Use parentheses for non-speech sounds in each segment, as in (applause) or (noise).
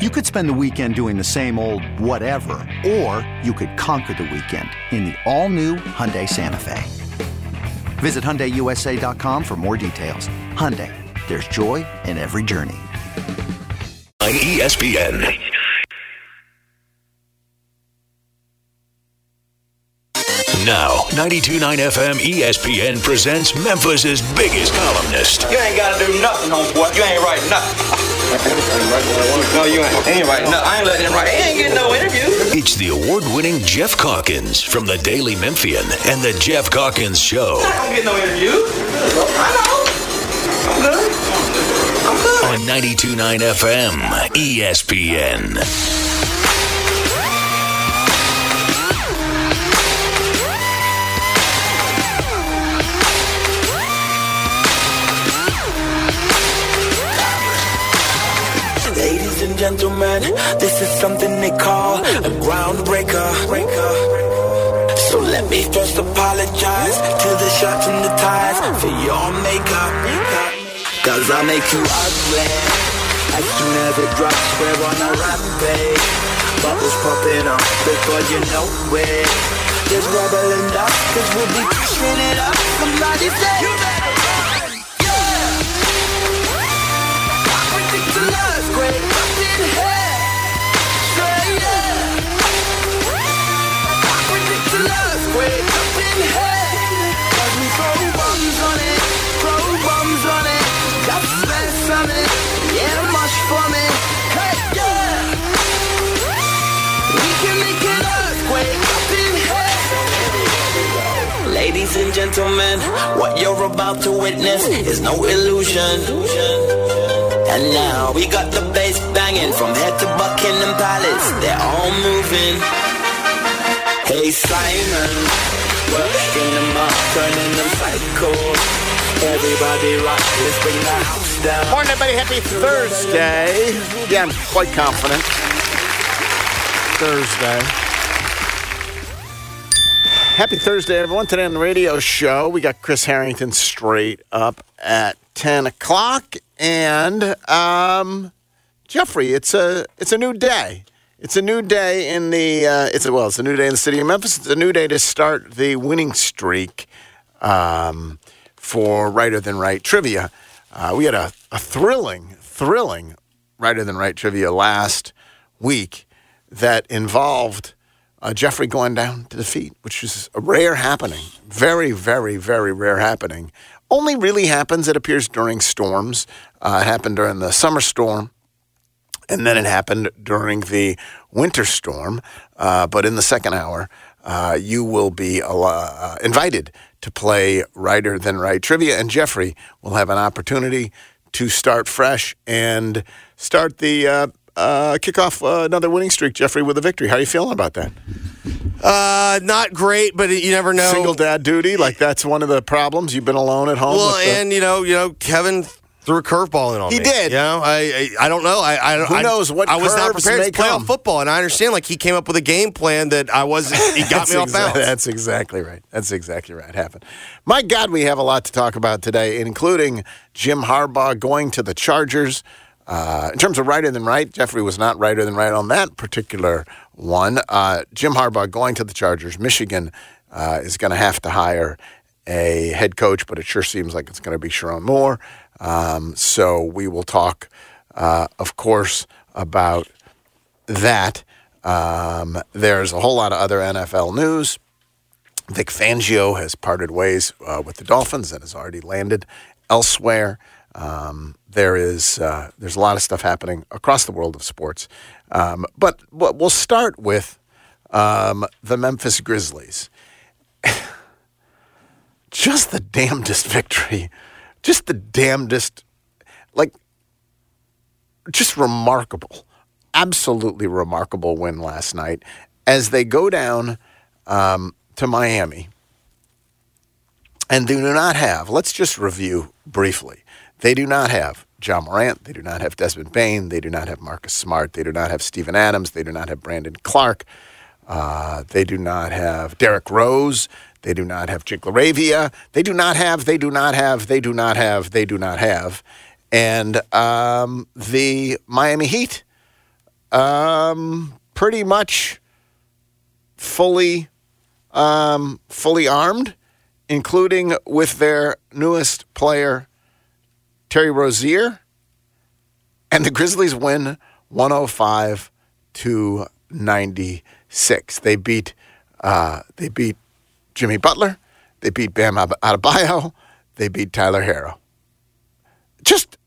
You could spend the weekend doing the same old whatever, or you could conquer the weekend in the all-new Hyundai Santa Fe. Visit HyundaiUSA.com for more details. Hyundai, there's joy in every journey. On ESPN. Now, 92.9 FM ESPN presents Memphis' biggest columnist. You ain't gotta do nothing, homeboy. You ain't writing nothing. (laughs) no, you ain't. Ain't writing nothing. I ain't letting him write. He ain't getting no interview. It's the award-winning Geoff Calkins from the Daily Memphian and the Geoff Calkins Show I don't get no interview. I know. I'm good. I'm good. on 92.9 FM ESPN. Gentlemen, this is something they call a groundbreaker. So let me first apologize to the shirts and the ties for your makeup. Cause I make you ugly. As soon as it drops, we're on a rampage. Bubbles popping up before you know it. There's rubble and cause we'll be pushing it up. Somebody say, gentlemen, what you're about to witness is no illusion. And now we got the bass banging from head to Buckingham Palace. They're all moving. Hey Simon, working them up, turning them psycho. Everybody rock, let's bring the house down. Morning, everybody. Happy Thursday. Yeah, I'm quite confident. Thursday. Happy Thursday, everyone. Today on the radio show, we got Chris Harrington straight up at 10 o'clock. And um, Jeffrey, it's a it's a new day. It's a new day in the uh, it's a, well, it's a new day in the city of Memphis. It's a new day to start the winning streak um, for Writer Than Right trivia. Uh, we had a, a thrilling, thrilling Writer Than Right trivia last week that involved uh, Jeffrey going down to defeat, which is a rare happening. Very, very, very rare happening. Only really happens, it appears, during storms. Uh, it happened during the summer storm, and then it happened during the winter storm. Uh, but in the second hour, uh, you will be uh, invited to play Writer Than Right trivia, and Jeffrey will have an opportunity to start fresh and start the uh, kick off uh, another winning streak, Jeffrey, with a victory. How are you feeling about that? Uh, not great, but you never know. Single dad duty, like that's one of the problems. You've been alone at home. Well, the- and you know, you know, Kevin threw a curveball in on He me. did. You know, I, I, I don't know. I, I. Who knows what I was not prepared to play come. football, and I understand. Like he came up with a game plan that I wasn't. He (laughs) got me off exa- balance. That's exactly right. That's exactly right. Happened. My God, we have a lot to talk about today, including Jim Harbaugh going to the Chargers. Uh, in terms of righter than right, Jeffrey was not righter than right on that particular one. Uh, Jim Harbaugh going to the Chargers. Michigan uh, is going to have to hire a head coach, but it sure seems like it's going to be Sherrone Moore. Um, so we will talk, uh, of course, about that. Um, there's a whole lot of other NFL news. Vic Fangio has parted ways uh, with the Dolphins and has already landed elsewhere. Um, there is uh, there's a lot of stuff happening across the world of sports, um, but we'll start with um, the Memphis Grizzlies. (laughs) just the damnedest victory, just the damnedest, like just remarkable absolutely remarkable win last night as they go down um, to Miami and do not have, let's just review briefly. They do not have Ja Morant. They do not have Desmond Bane. They do not have Marcus Smart. They do not have Steven Adams. They do not have Brandon Clarke. Uh, they do not have Derrick Rose. They do not have Jake LaRavia. They do not have, they do not have, they do not have, they do not have. And um, the Miami Heat, um, pretty much fully, um, fully armed, including with their newest player, Terry Rozier. And the Grizzlies win 105 to 96. They beat uh, they beat Jimmy Butler. They beat Bam Adebayo. They beat Tyler Herro. Just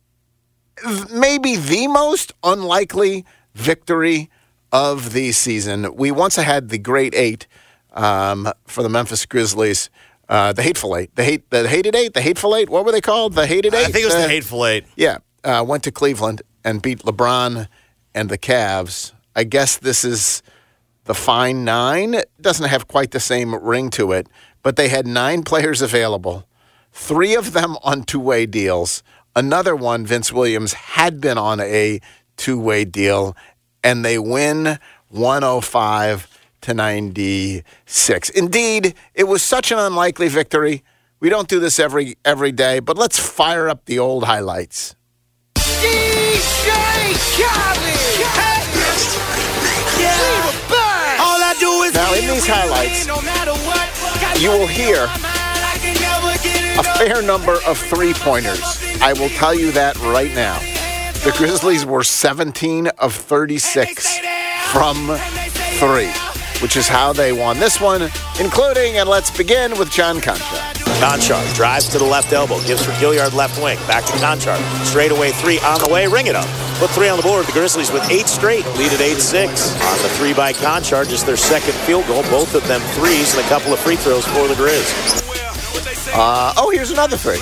maybe the most unlikely victory of the season. We once had the great eight um, for the Memphis Grizzlies. Uh, the hateful eight, the hate, the hated eight, the hateful eight. What were they called? The hated eight. I think it was the Uh, hateful eight. yeah, uh, went to Cleveland and beat LeBron and the Cavs. I guess this is the fine nine. It doesn't have quite the same ring to it, but they had nine players available, three of them on two way deals. Another one, Vince Williams, had been on a two way deal, and they win 105 to 96. Indeed, it was such an unlikely victory. We don't do this every every day, but let's fire up the old highlights. Now, in these highlights, you will hear a fair number of three pointers. I will tell you that right now. The Grizzlies were 17 of 36 from three, which is how they won this one, including, and let's begin with John Konchar. Konchar drives to the left elbow, gives for Gilyard left wing. Back to Konchar. Straight away three on the way. Ring it up. Put three on the board. The Grizzlies with eight straight. Lead at 8-6. On the three by Konchar, just their second field goal. Both of them threes and a couple of free throws for the Grizz. Uh, oh, here's another three.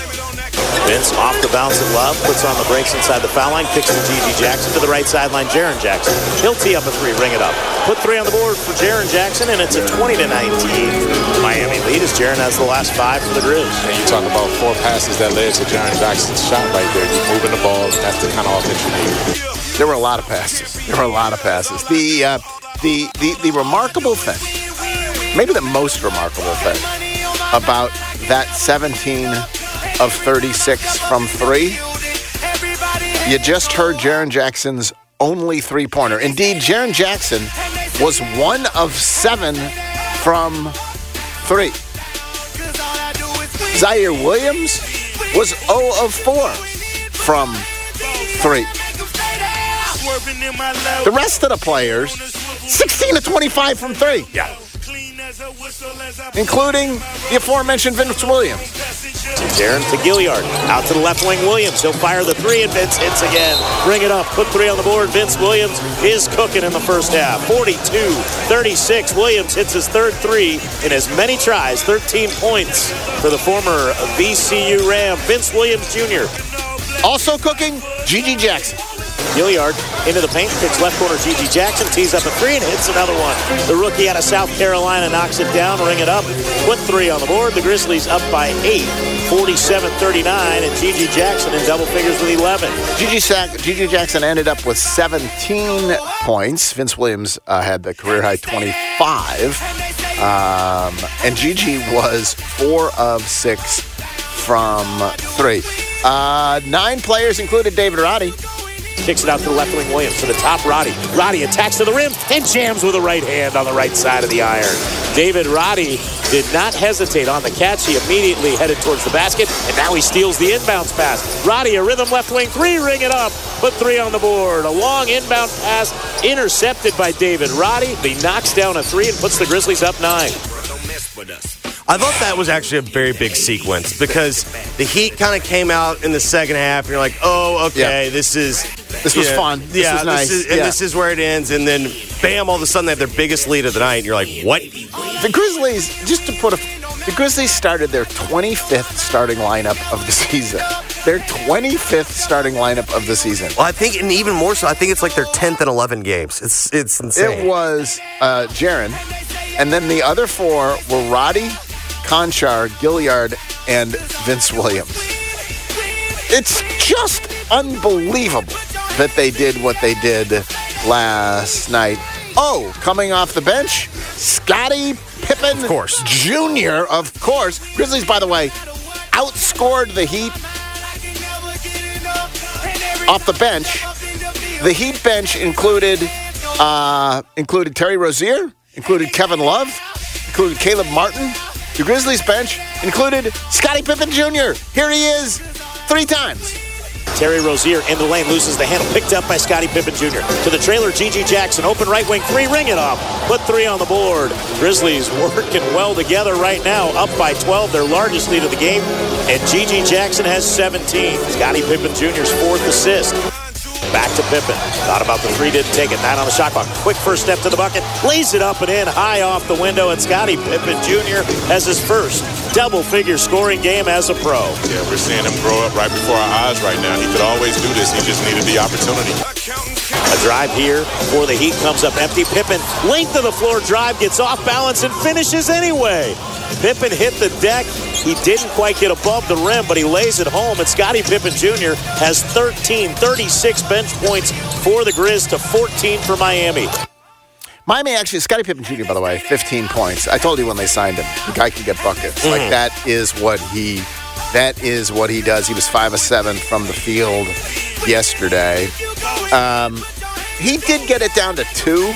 Vince off the bounce at Love, puts on the brakes inside the foul line, kicks to G.G. Jackson to the right sideline. Jaren Jackson. He'll tee up a three, ring it up. Put three on the board for Jaren Jackson, and it's a 20 to 19 Miami lead as Jaren has the last five for the Grizz. And you talk about four passes that led to Jaren Jackson's shot right there. You're moving the ball. That's the kind of offense you need. There were a lot of passes. There were a lot of passes. The uh, the, the the remarkable thing, maybe the most remarkable thing about that 17 of 36 from three, you just heard Jaren Jackson's only three pointer. Indeed, Jaren Jackson was one of seven from three. Ziaire Williams was 0 of 4 from three. The rest of the players, 16 to 25 from three. Yeah. Including the aforementioned Vince Williams. Jaren to Gilyard. Out to the left wing, Williams. He'll fire the three, and Vince hits again. Bring it up. Put three on the board. Vince Williams is cooking in the first half. 42 36. Williams hits his third three in as many tries. 13 points for the former VCU Ram, Vince Williams Jr. Also cooking, Gigi Jackson. Gilyard into the paint, kicks left corner. G.G. Jackson tees up a three and hits another one. The rookie out of South Carolina knocks it down, ring it up, put three on the board. The Grizzlies up by eight, 47-39, and G.G. Jackson in double figures with 11. Gigi, Sack, Gigi Jackson ended up with 17 points. Vince Williams uh, had the career high 25. Um, and Gigi was four of six from three. Uh, nine players included David Roddy. Kicks it out to the left wing Williams to the top Roddy. Roddy attacks to the rim and jams with a right hand on the right side of the iron. David Roddy did not hesitate on the catch. He immediately headed towards the basket, and now he steals the inbounds pass. Roddy, a rhythm left wing three, ring it up. Put three on the board. A long inbound pass intercepted by David Roddy. He knocks down a three and puts the Grizzlies up nine. I thought that was actually a very big sequence because the Heat kind of came out in the second half, and you're like, "Oh, okay, Yeah. this is This was fun. This yeah, was nice. is, and Yeah. this is where it ends." And then, bam! All of a sudden, they have their biggest lead of the night, and you're like, "What?" The Grizzlies, just to put a, the Grizzlies started their 25th starting lineup of the season. their 25th starting lineup of the season. Well, I think, and even more so, I think it's like their 10th and 11 games. It's it's insane. It was uh, Jaren, and then the other four were Roddy, Konchar, Gilyard, and Vince Williams. It's just unbelievable that they did what they did last night. Oh, coming off the bench, Scottie Pippen, of course, Jr. Of course, Grizzlies. By the way, outscored the Heat off the bench. The Heat bench included uh, included Terry Rozier, included Kevin Love, included Caleb Martin. The Grizzlies bench included Scottie Pippen Jr. Here he is, three times. Terry Rozier in the lane loses the handle, picked up by Scottie Pippen Jr. To the trailer, Gigi Jackson, open right wing three, ring it off, put three on the board. Grizzlies (laughs) working well together right now, up by 12, their largest lead of the game, and Gigi Jackson has 17. Scottie Pippen Jr.'s fourth assist. Back to Pippen. Thought about the three, didn't take it. Nine on the shot clock. Quick first step to the bucket. Lays it up and in, high off the window. And Scottie Pippen Jr. has his first double figure scoring game as a pro. Yeah, we're seeing him grow up right before our eyes right now. He could always do this. He just needed the opportunity. A drive here for the Heat comes up empty. Pippen, length of the floor drive, gets off balance and finishes anyway. Pippen hit the deck. He didn't quite get above the rim, but he lays it home. And Scottie Pippen Jr. has 13, 36 bench points for the Grizz to 14 for Miami. Miami actually, Scottie Pippen Jr., by the way, 15 points. I told you when they signed him, the guy can get buckets. Like that is what he, that is what he does. He was five of seven from the field yesterday. Um, he did get it down to two,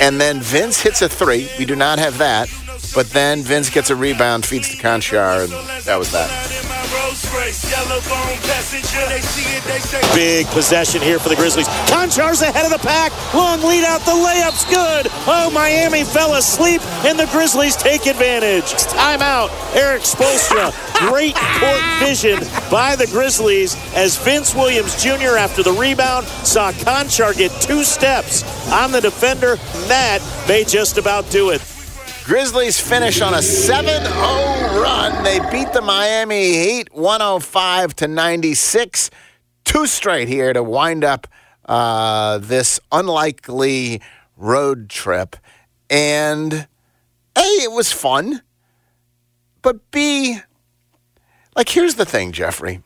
and then Vince hits a three. We do not have that, but then Vince gets a rebound, feeds to Konchar, and that was that. Big possession here for the Grizzlies. Konchar's ahead of the pack. Long lead out. The layup's good. Oh, Miami fell asleep, and the Grizzlies take advantage. Timeout. Erik Spoelstra. Great court vision by the Grizzlies as Vince Williams Jr. after the rebound saw Konchar get two steps on the defender. That may just about do it. Grizzlies finish on a 7-0 run. They beat the Miami Heat 105 to 96. Two straight here to wind up uh, this unlikely road trip. And A, it was fun. But B, like here's the thing, Jeffrey.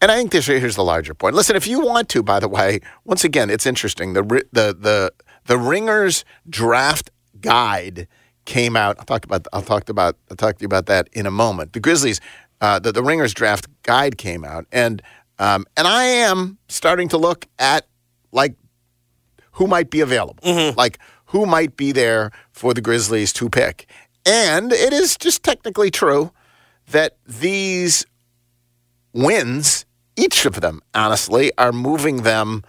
And I think this here's the larger point. Listen, if you want to, by the way, once again, it's interesting. The the the the Ringers draft guide came out. I'll talk about I'll talk about I'll talk to you about that in a moment. The Grizzlies, uh, the the Ringers draft guide came out, and um, and I am starting to look at like who might be available, like who might be there for the Grizzlies to pick. And it is just technically true that these wins, each of them, honestly, are moving them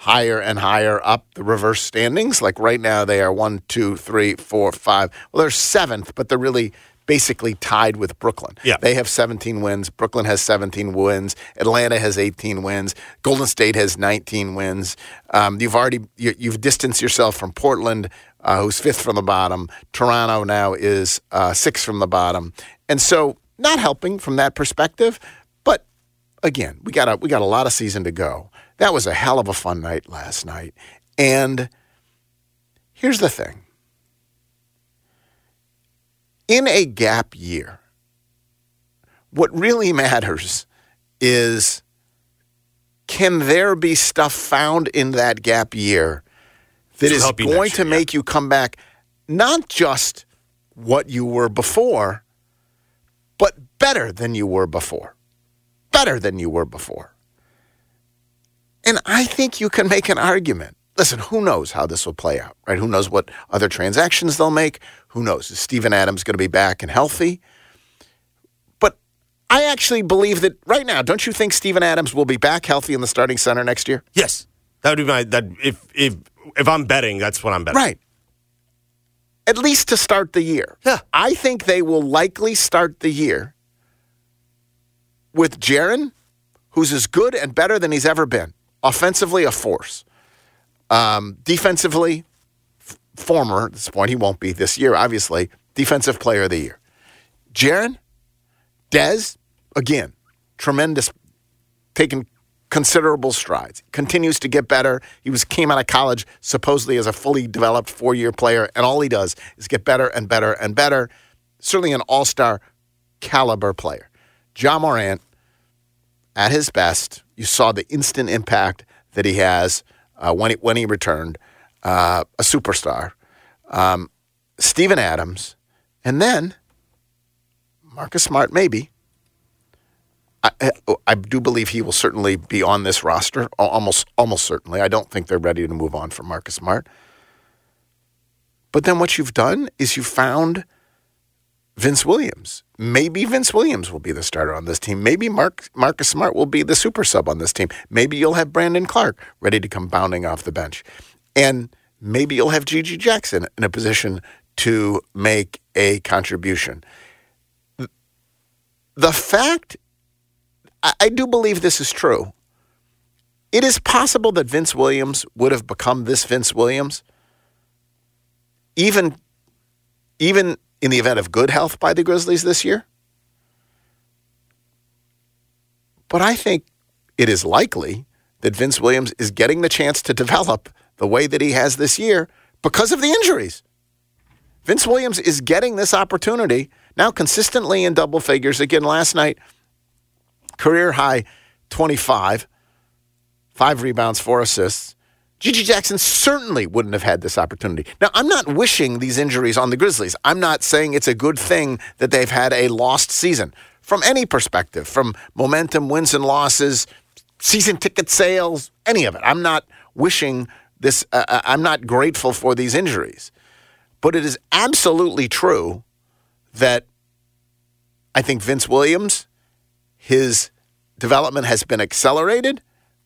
higher and higher up the reverse standings. Like right now, they are one, two, three, four, five. Well, they're seventh, but they're really basically tied with Brooklyn. Yeah. They have 17 wins. Brooklyn has 17 wins. Atlanta has 18 wins. Golden State has 19 wins. Um, you've already you, you've distanced yourself from Portland, uh, who's fifth from the bottom. Toronto now is uh, sixth from the bottom, and so not helping from that perspective. But again, we got a we got a lot of season to go. That was a hell of a fun night last night, and here's the thing in a gap year, what really matters is can there be stuff found in that gap year that is going to yeah. make you come back not just what you were before, but better than you were before? Better than you were before. And I think you can make an argument. Listen, who knows how this will play out, right? Who knows what other transactions they'll make? Who knows? Is Steven Adams going to be back and healthy? But I actually believe that right now, don't you think Steven Adams will be back healthy in the starting center next year? Yes, that would be my that if if if I'm betting, that's what I'm betting. Right. At least to start the year. Yeah. I think they will likely start the year with Jaren, who's as good and better than he's ever been. Offensively, a force. Um, defensively, f- former, at this point, he won't be this year, obviously, defensive player of the year. Jaren, Dez, again, tremendous taking considerable strides. Continues to get better. He was came out of college supposedly as a fully developed four year player, and all he does is get better and better and better. Certainly an all star caliber player. Ja Morant, at his best, you saw the instant impact that he has uh, when he, when he returned, uh, a superstar. Um, Steven Adams, and then Marcus Smart, maybe. I, I- I do believe he will certainly be on this roster, almost almost certainly. I don't think they're ready to move on from Marcus Smart. But then what you've done is you found Vince Williams. Maybe Vince Williams will be the starter on this team. Maybe Mark, Marcus Smart will be the super sub on this team. Maybe you'll have Brandon Clarke ready to come bounding off the bench. And maybe you'll have Gigi Jackson in a position to make a contribution. The fact, I, I do believe this is true. It is possible that Vince Williams would have become this Vince Williams even even in the event of good health by the Grizzlies this year. But I think it is likely that Vince Williams is getting the chance to develop the way that he has this year because of the injuries. Vince Williams is getting this opportunity now consistently in double figures. Again, last night, career high 25, five rebounds, four assists. Gigi Jackson certainly wouldn't have had this opportunity. Now, I'm not wishing these injuries on the Grizzlies. I'm not saying it's a good thing that they've had a lost season from any perspective, from momentum, wins and losses, season ticket sales, any of it. I'm not wishing this, uh, uh, I'm not grateful for these injuries. But it is absolutely true that I think Vince Williams, his development has been accelerated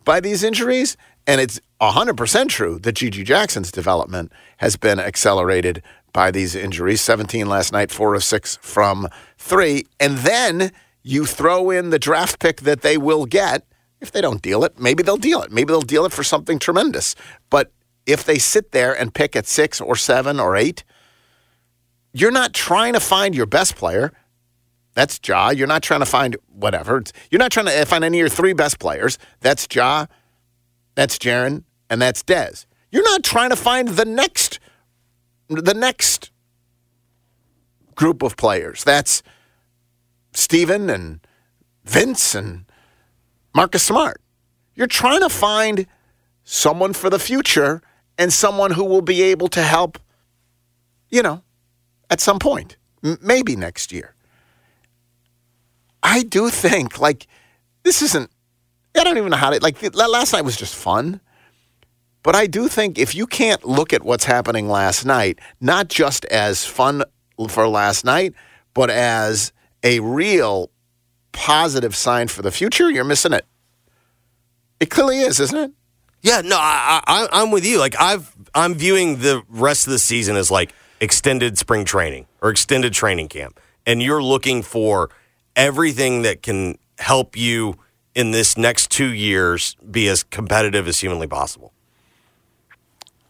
by these injuries. And it's 100% true that Gigi Jackson's development has been accelerated by these injuries. 17 last night, four of six from three. And then you throw in the draft pick that they will get. If they don't deal it, maybe they'll deal it. Maybe they'll deal it for something tremendous. But if they sit there and pick at six or seven or eight, you're not trying to find your best player. That's Ja. You're not trying to find whatever. You're not trying to uh, find any of your three best players. That's Ja, that's Jaren, and that's Dez. You're not trying to find the next the next group of players. That's Steven and Vince and Marcus Smart. You're trying to find someone for the future and someone who will be able to help, you know, at some point, M- maybe next year. I do think, like, this isn't, I don't even know how to, like, last night was just fun. But I do think if you can't look at what's happening last night, not just as fun for last night, but as a real positive sign for the future, you're missing it. It clearly is, isn't it? Yeah, no, I, I, I'm with you. Like I've, I'm viewing the rest of the season as like extended spring training or extended training camp, and you're looking for everything that can help you in this next two years be as competitive as humanly possible.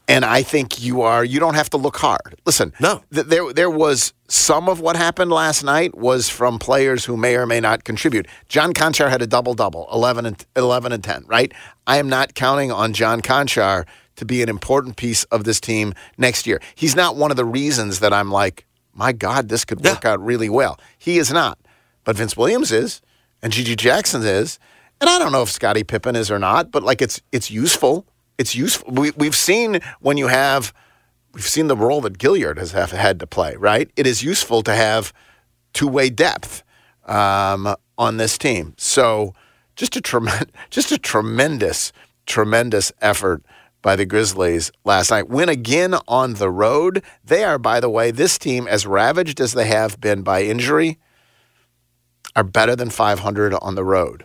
And I think you are. You don't have to look hard. Listen, No. th- there there was some of what happened last night was from players who may or may not contribute. John Konchar had a double double, eleven and eleven and ten. Right. I am not counting on John Konchar to be an important piece of this team next year. He's not one of the reasons that I'm like, my God, this could work out really well. He is not, but Vince Williams is, and Gigi Jackson is, and I don't know if Scottie Pippen is or not, but like it's it's useful. It's useful. We, we've seen when you have, we've seen the role that Gilyard has have had to play. Right, it is useful to have two way depth um, on this team. So just a tremendous, (laughs) just a tremendous, tremendous effort by the Grizzlies last night. Win again on the road. They are, by the way, this team as ravaged as they have been by injury, are better than 500 on the road.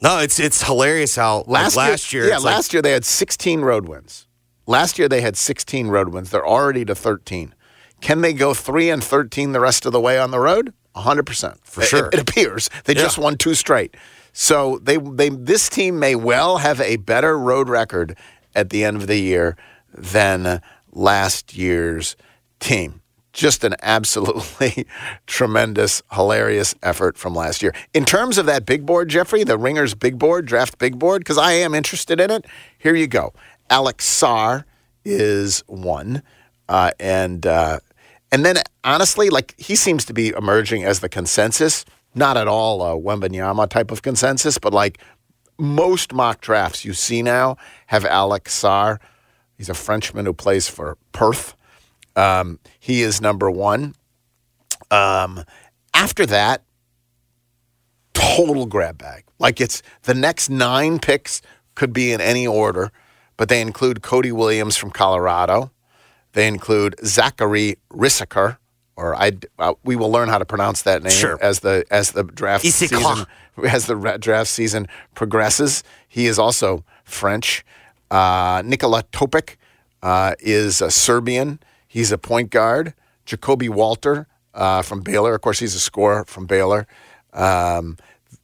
No, it's it's hilarious how like, Last, last year, yeah, it's like- last year they had 16 road wins. Last year they had 16 road wins. They're already to 13. Can they go three and 13 the rest of the way on the road? 100 percent For sure. It, it appears they Yeah. just won two straight. So they they this team may well have a better road record at the end of the year than last year's team. Just an absolutely (laughs) tremendous, hilarious effort from last year. In terms of that big board, Jeffrey, the Ringers big board, draft big board, because I am interested in it. Here you go. Alex Sarr is one, uh, and uh, and then honestly, like he seems to be emerging as the consensus. Not at all a Wembanyama type of consensus, but like most mock drafts you see now have Alex Sarr. He's a Frenchman who plays for Perth. Um, he is number one. Um, after that, total grab bag. Like it's the next nine picks could be in any order, but they include Cody Williams from Colorado. They include Zachary Rissaker, or I. Uh, we will learn how to pronounce that name Sure. as the as the draft season as the draft season progresses. He is also French. Uh, Nikola Topic uh, is a Serbian. He's a point guard. Ja'Kobe Walter uh, from Baylor. Of course, he's a scorer from Baylor. Um,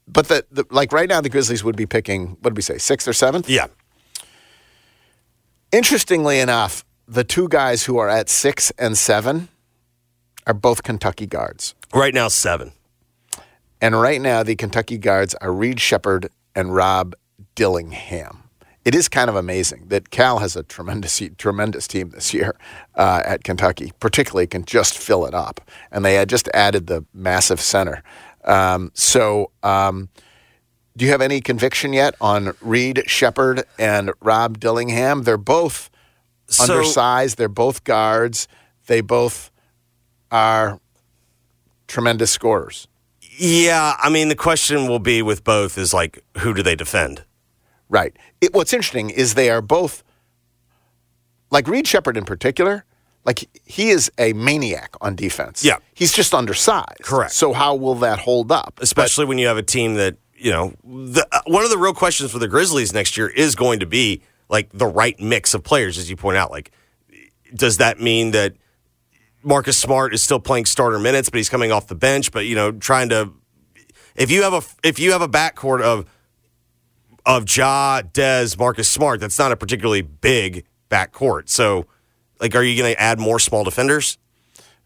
but the, the like right now, the Grizzlies would be picking. What did we say? Sixth or seventh? Yeah. Interestingly enough, the two guys who are at six and seven are both Kentucky guards. Right now, seven. And right now, the Kentucky guards are Reed Sheppard and Rob Dillingham. It is kind of amazing that Cal has a tremendous, tremendous team this year uh, at Kentucky. Particularly, can just fill it up, and they had just added the massive center. Um, so, um, do you have any conviction yet on Reed Sheppard and Rob Dillingham? They're both So- undersized. They're both guards. They both are tremendous scorers. Yeah, I mean, the question will be with both is like, who do they defend? Right. It, what's interesting is they are both, like Reed Sheppard in particular, like he is a maniac on defense. Yeah. He's just undersized. Correct. So how will that hold up? Especially when you have a team that, you know, the, uh, one of the real questions for the Grizzlies next year is going to be like the right mix of players, as you point out. Like, does that mean that Marcus Smart is still playing starter minutes, but he's coming off the bench? But you know, trying to if you have a if you have a backcourt of of Ja, Dez, Marcus Smart, that's not a particularly big backcourt. So, like, are you going to add more small defenders?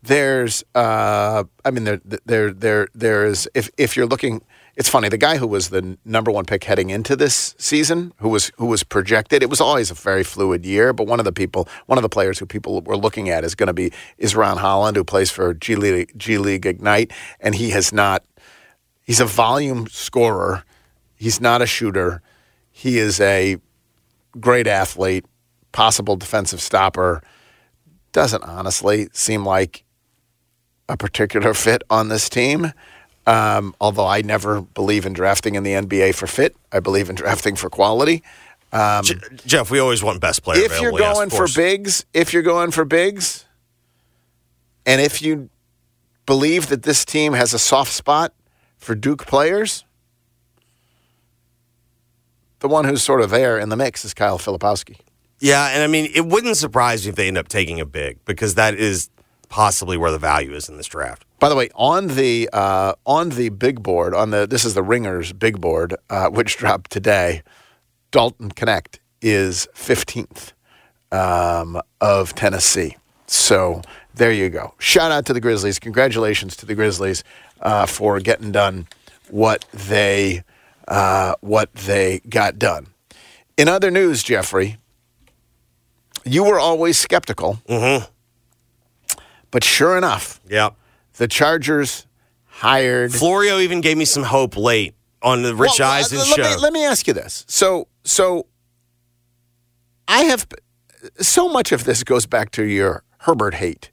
There's, uh, I mean, there, there, there, there is. If if you're looking, it's funny. The guy who was the number one pick heading into this season, who was who was projected, it was always a very fluid year. But one of the people, one of the players who people were looking at is going to be is Ron Holland, who plays for G League, G League Ignite, and he has not. He's a volume scorer. He's not a shooter. He is a great athlete, possible defensive stopper. Doesn't honestly seem like a particular fit on this team. Um, although I never believe in drafting in the NBA for fit, I believe in drafting for quality. Um, Je- Jeff, we always want best player. if you're available, yes, going for course. bigs, if you're going for bigs, and if you believe that this team has a soft spot for Duke players, the one who's sort of there in the mix is Kyle Filipowski. Yeah, and I mean, it wouldn't surprise me if they end up taking a big because that is possibly where the value is in this draft. By the way, on the uh, on the big board, on the this is the Ringers big board, uh, which dropped today. Dalton Knecht is fifteenth um, of Tennessee. So there you go. Shout out to the Grizzlies. Congratulations to the Grizzlies uh, for getting done what they uh, what they got done. In other news, Jeffrey, you were always skeptical, Mm-hmm. but sure enough, Yeah. the Chargers hired Florio even gave me some hope late on the Rich Well, Eisen let show. Me, let me ask you this. So, so I have so much of this goes back to your Herbert hate,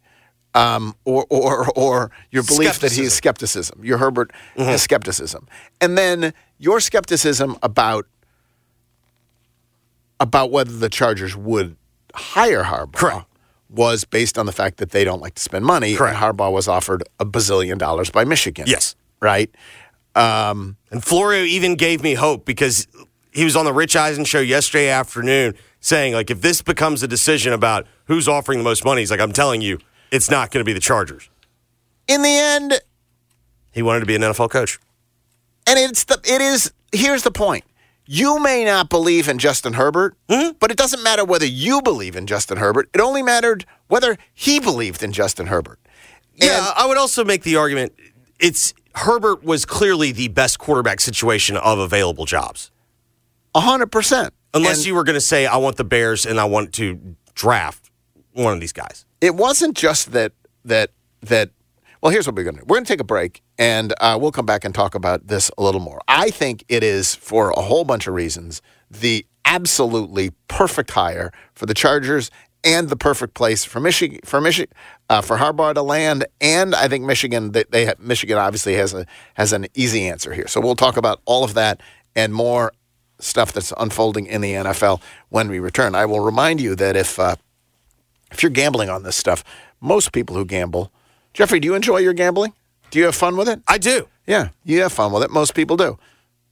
um, or or or your belief that he's skepticism. Your Herbert Mm-hmm. skepticism, and then your skepticism about about whether the Chargers would hire Harbaugh. Was based on the fact that they don't like to spend money. Correct. And Harbaugh was offered a bazillion dollars by Michigan. Yes. Right? Um, And Florio even gave me hope because he was on the Rich Eisen show yesterday afternoon saying, like, if this becomes a decision about who's offering the most money, he's like, I'm telling you, it's not going to be the Chargers. in the end, He wanted to be an NFL coach. And it's the it is here's the point. You may not believe in Justin Herbert, mm-hmm. but it doesn't matter whether you believe in Justin Herbert. It only mattered whether he believed in Justin Herbert. Yeah, I would also make the argument it's Herbert was clearly the best quarterback situation of available jobs. hundred percent. Unless And- you were going to say, I want the Bears and I want to draft one of these guys. it wasn't just that that that well here's what we're going to do. We're going to take a break and uh, we'll come back and talk about this a little more. I think it is for a whole bunch of reasons the absolutely perfect hire for the chargers and the perfect place for michigan for michigan uh, for harbaugh to land and i think michigan they, they have, michigan obviously has a has an easy answer here. So we'll talk about all of that and more stuff that's unfolding in the nfl when we return. I will remind you that if uh, if you're gambling on this stuff, most people who gamble, Jeffrey, do you enjoy your gambling? Do you have fun with it? I do. Yeah, you have fun with it. Most people do.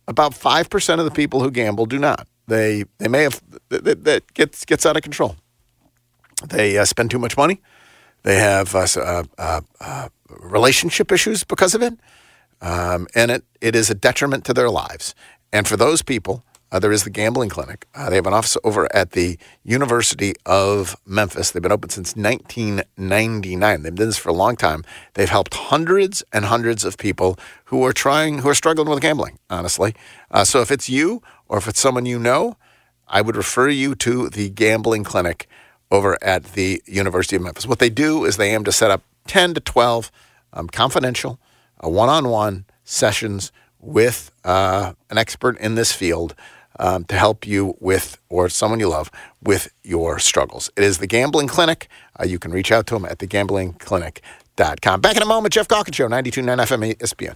About five percent of the people who gamble do not. They they may have that, that gets gets out of control. They uh, spend too much money. They have uh, uh, uh, uh, relationship issues because of it, um, and it it is a detriment to their lives. And for those people, uh, there is the gambling clinic. Uh, they have an office over at the University of Memphis. They've been open since 1999. They've done this for a long time. They've helped hundreds and hundreds of people who are trying, who are struggling with gambling. Honestly, uh, so if it's you or if it's someone you know, I would refer you to the gambling clinic over at the University of Memphis. What they do is they aim to set up 10 to 12 um, confidential, uh, one-on-one sessions with uh, an expert in this field um, to help you with, or someone you love, with your struggles. It is the Gambling Clinic. Uh, you can reach out to them at thegamblingclinic.com. Back in a moment, Geoff Calkins Show, 92.9 FM ESPN.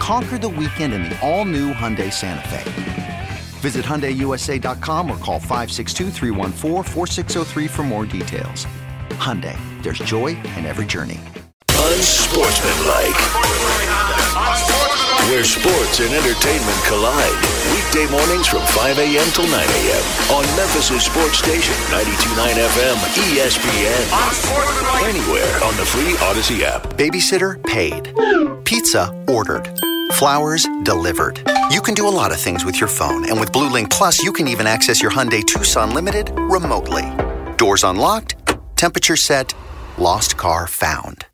Conquer the weekend in the all-new Hyundai Santa Fe. Visit HyundaiUSA.com or call 562-314-4603 for more details. Hyundai, there's joy in every journey. Unsportsmanlike. Where sports and entertainment collide. Weekday mornings from 5 a.m. till 9 a.m. on Memphis' sports station, 92.9 FM, ESPN. Anywhere on the free Audacy app. Babysitter paid. Pizza ordered. Flowers delivered. You can do a lot of things with your phone, and with Blue Link Plus, you can even access your Hyundai Tucson Limited remotely. Doors unlocked, temperature set, lost car found.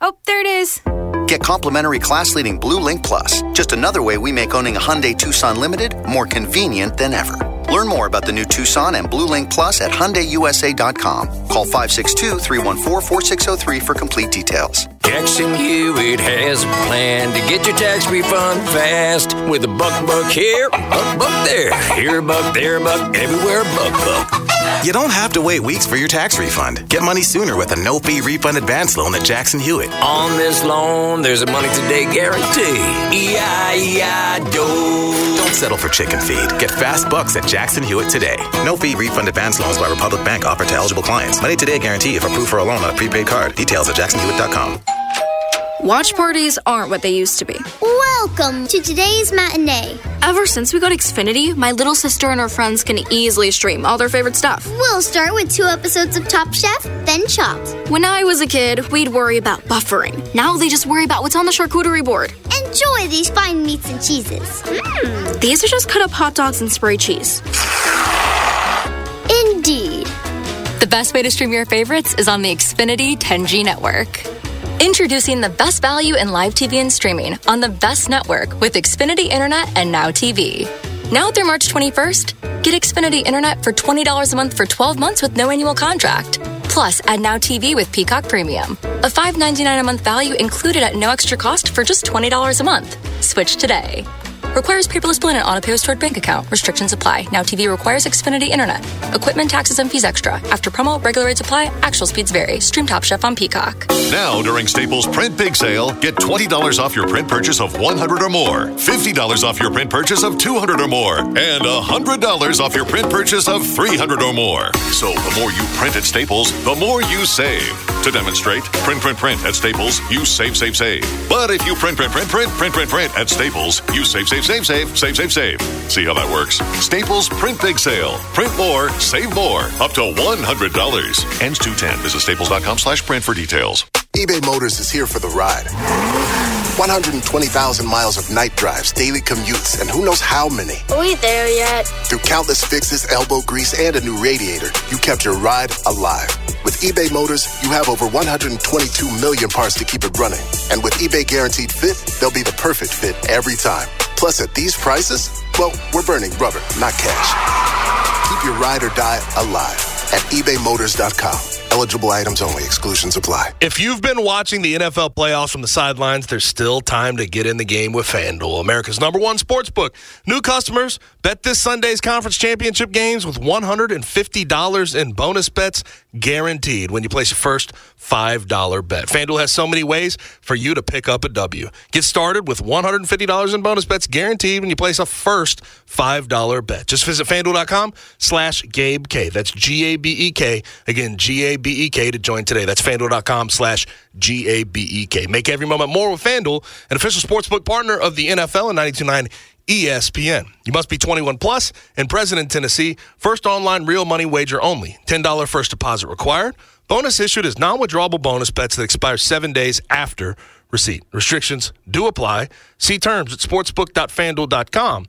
Oh, there it is. Get complimentary class leading Blue Link Plus. Just another way we make owning a Hyundai Tucson Limited more convenient than ever. Learn more about the new Tucson and Blue Link Plus at HyundaiUSA.com. Call 562-314-4603 for complete details. Jackson Hewitt has a plan to get your tax refund fast with a buck buck here, a buck buck there, here a buck, there a buck, everywhere a buck buck. You don't have to wait weeks for your tax refund. Get money sooner with a no fee refund advance loan at Jackson Hewitt. On this loan, there's a money today guarantee. E-I-E-I-Do. Don't settle for chicken feed. Get fast bucks at Jackson Hewitt today. No fee refund advance loans by Republic Bank offered to eligible clients. Money today guarantee if approved for a loan on a prepaid card. Details at jacksonhewitt.com. Watch parties aren't what they used to be. Welcome to today's matinee. Ever since we got Xfinity, my little sister and her friends can easily stream all their favorite stuff. We'll start with two episodes of Top Chef, then Chopped. When I was a kid, we'd worry about buffering. Now they just worry about what's on the charcuterie board. Enjoy these fine meats and cheeses. Mmm, these are just cut up hot dogs and spray cheese. Indeed. The best way to stream your favorites is on the Xfinity 10G network. Introducing the best value in live TV and streaming on the best network with Xfinity Internet and Now TV. Now through March 21st, get Xfinity Internet for $20 a month for 12 months with no annual contract. Plus, add Now TV with Peacock Premium. A $5.99 a month value included at no extra cost for just $20 a month. Switch today. Requires paperless billing and auto pay stored bank account. Restrictions apply. Now TV requires Xfinity Internet. Equipment, taxes, and fees extra. After promo, regular rates apply. Actual speeds vary. Stream Top Chef on Peacock. Now, during Staples Print Big Sale, get $20 off your print purchase of 100 or more, $50 off your print purchase of 200 or more, and $100 off your print purchase of 300 or more. So the more you print at Staples, the more you save. To demonstrate, print, print, print at Staples, you save, save, save. But if you print, print, print, print, print, print, print at Staples, you save, save, save, save, save, save, save. See how that works? Staples Print Big Sale. Print more, save more. Up to $100. Ends 210. Visit staples.com slash print for details. eBay Motors is here for the ride. 120,000 miles of night drives, daily commutes, and who knows how many. Are we there yet? Through countless fixes, elbow grease, and a new radiator, you kept your ride alive. With eBay Motors, you have over 122 million parts to keep it running. And with eBay Guaranteed Fit, they'll be the perfect fit every time. Plus, at these prices, well, we're burning rubber, not cash. Keep your ride or die alive at ebaymotors.com. Eligible items only, exclusions apply. If you've been watching the NFL playoffs from the sidelines, there's still time to get in the game with FanDuel, America's number one sports book. New customers bet this Sunday's conference championship games with $150 in bonus bets guaranteed when you place your first $5 bet. FanDuel has so many ways for you to pick up a W. Get started with $150 in bonus bets guaranteed when you place a first $5 bet. Just visit FanDuel.com slash Gabe K. That's G-A-B-E-K. Again, G-A-B-E-K to join today. That's FanDuel.com slash G-A-B-E-K. Make every moment more with FanDuel, an official sportsbook partner of the NFL and 92.9 ESPN. You must be 21 plus and present in Tennessee. First online real money wager only. $10 first deposit required. Bonus issued is non-withdrawable bonus bets that expire seven days after receipt. Restrictions do apply. See terms at sportsbook.fanduel.com.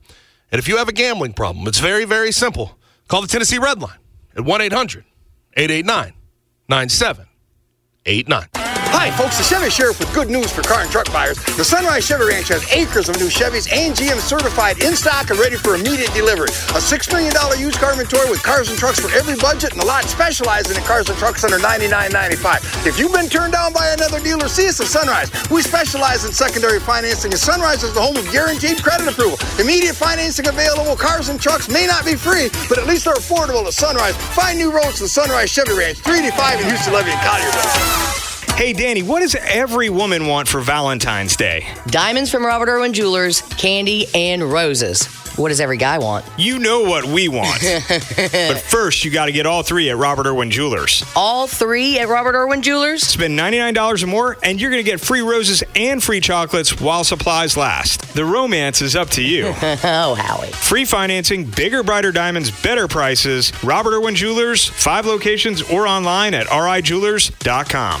And if you have a gambling problem, it's very, very simple. Call the Tennessee Red Line at 1-800-889-9789. Hi, folks. The Chevy Sheriff with good news for car and truck buyers. The Sunrise Chevy Ranch has acres of new Chevys and GM certified in stock and ready for immediate delivery. A $6 million used car inventory with cars and trucks for every budget and a lot specializing in cars and trucks under $99.95. If you've been turned down by another dealer, see us at Sunrise. We specialize in secondary financing, and Sunrise is the home of guaranteed credit approval. Immediate financing available. Cars and trucks may not be free, but at least they're affordable at Sunrise. Find new roads to Sunrise Chevy Ranch, 385 in Houston, Levee, and Collierville. Hey, Danny, what does every woman want for Valentine's Day? Diamonds from Robert Irwin Jewelers, candy, and roses. What does every guy want? You know what we want. (laughs) but first, you got to get all three at Robert Irwin Jewelers. All three at Robert Irwin Jewelers? Spend $99 or more, and you're going to get free roses and free chocolates while supplies last. The romance is up to you. (laughs) oh, Howie. Free financing, bigger, brighter diamonds, better prices. Robert Irwin Jewelers, five locations or online at rijewelers.com.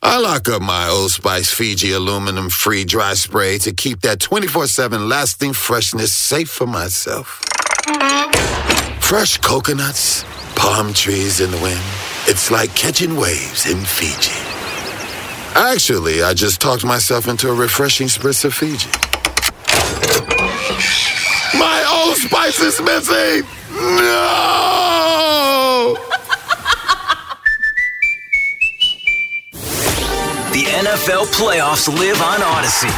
I lock up my Old Spice Fiji aluminum free dry spray to keep that 24 7 lasting freshness safe for myself. Fresh coconuts, palm trees in the wind. It's like catching waves in Fiji. Actually, I just talked myself into a refreshing spritz of Fiji. My Old Spice is missing! No! The NFL playoffs live on Audacy.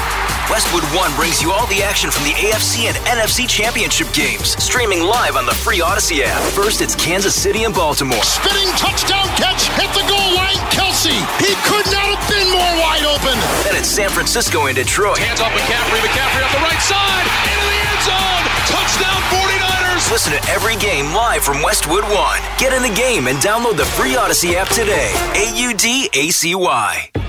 Westwood One brings you all the action from the AFC and NFC championship games, streaming live on the free Audacy app. First, it's Kansas City and Baltimore. Spinning touchdown catch, hit the goal line, Kelce. He could not have been more wide open. Then it's San Francisco and Detroit. Hands off McCaffrey, McCaffrey on the right side, into the end zone. Touchdown 49ers. Listen to every game live from Westwood One. Get in the game and download the free Audacy app today. A U D A C Y.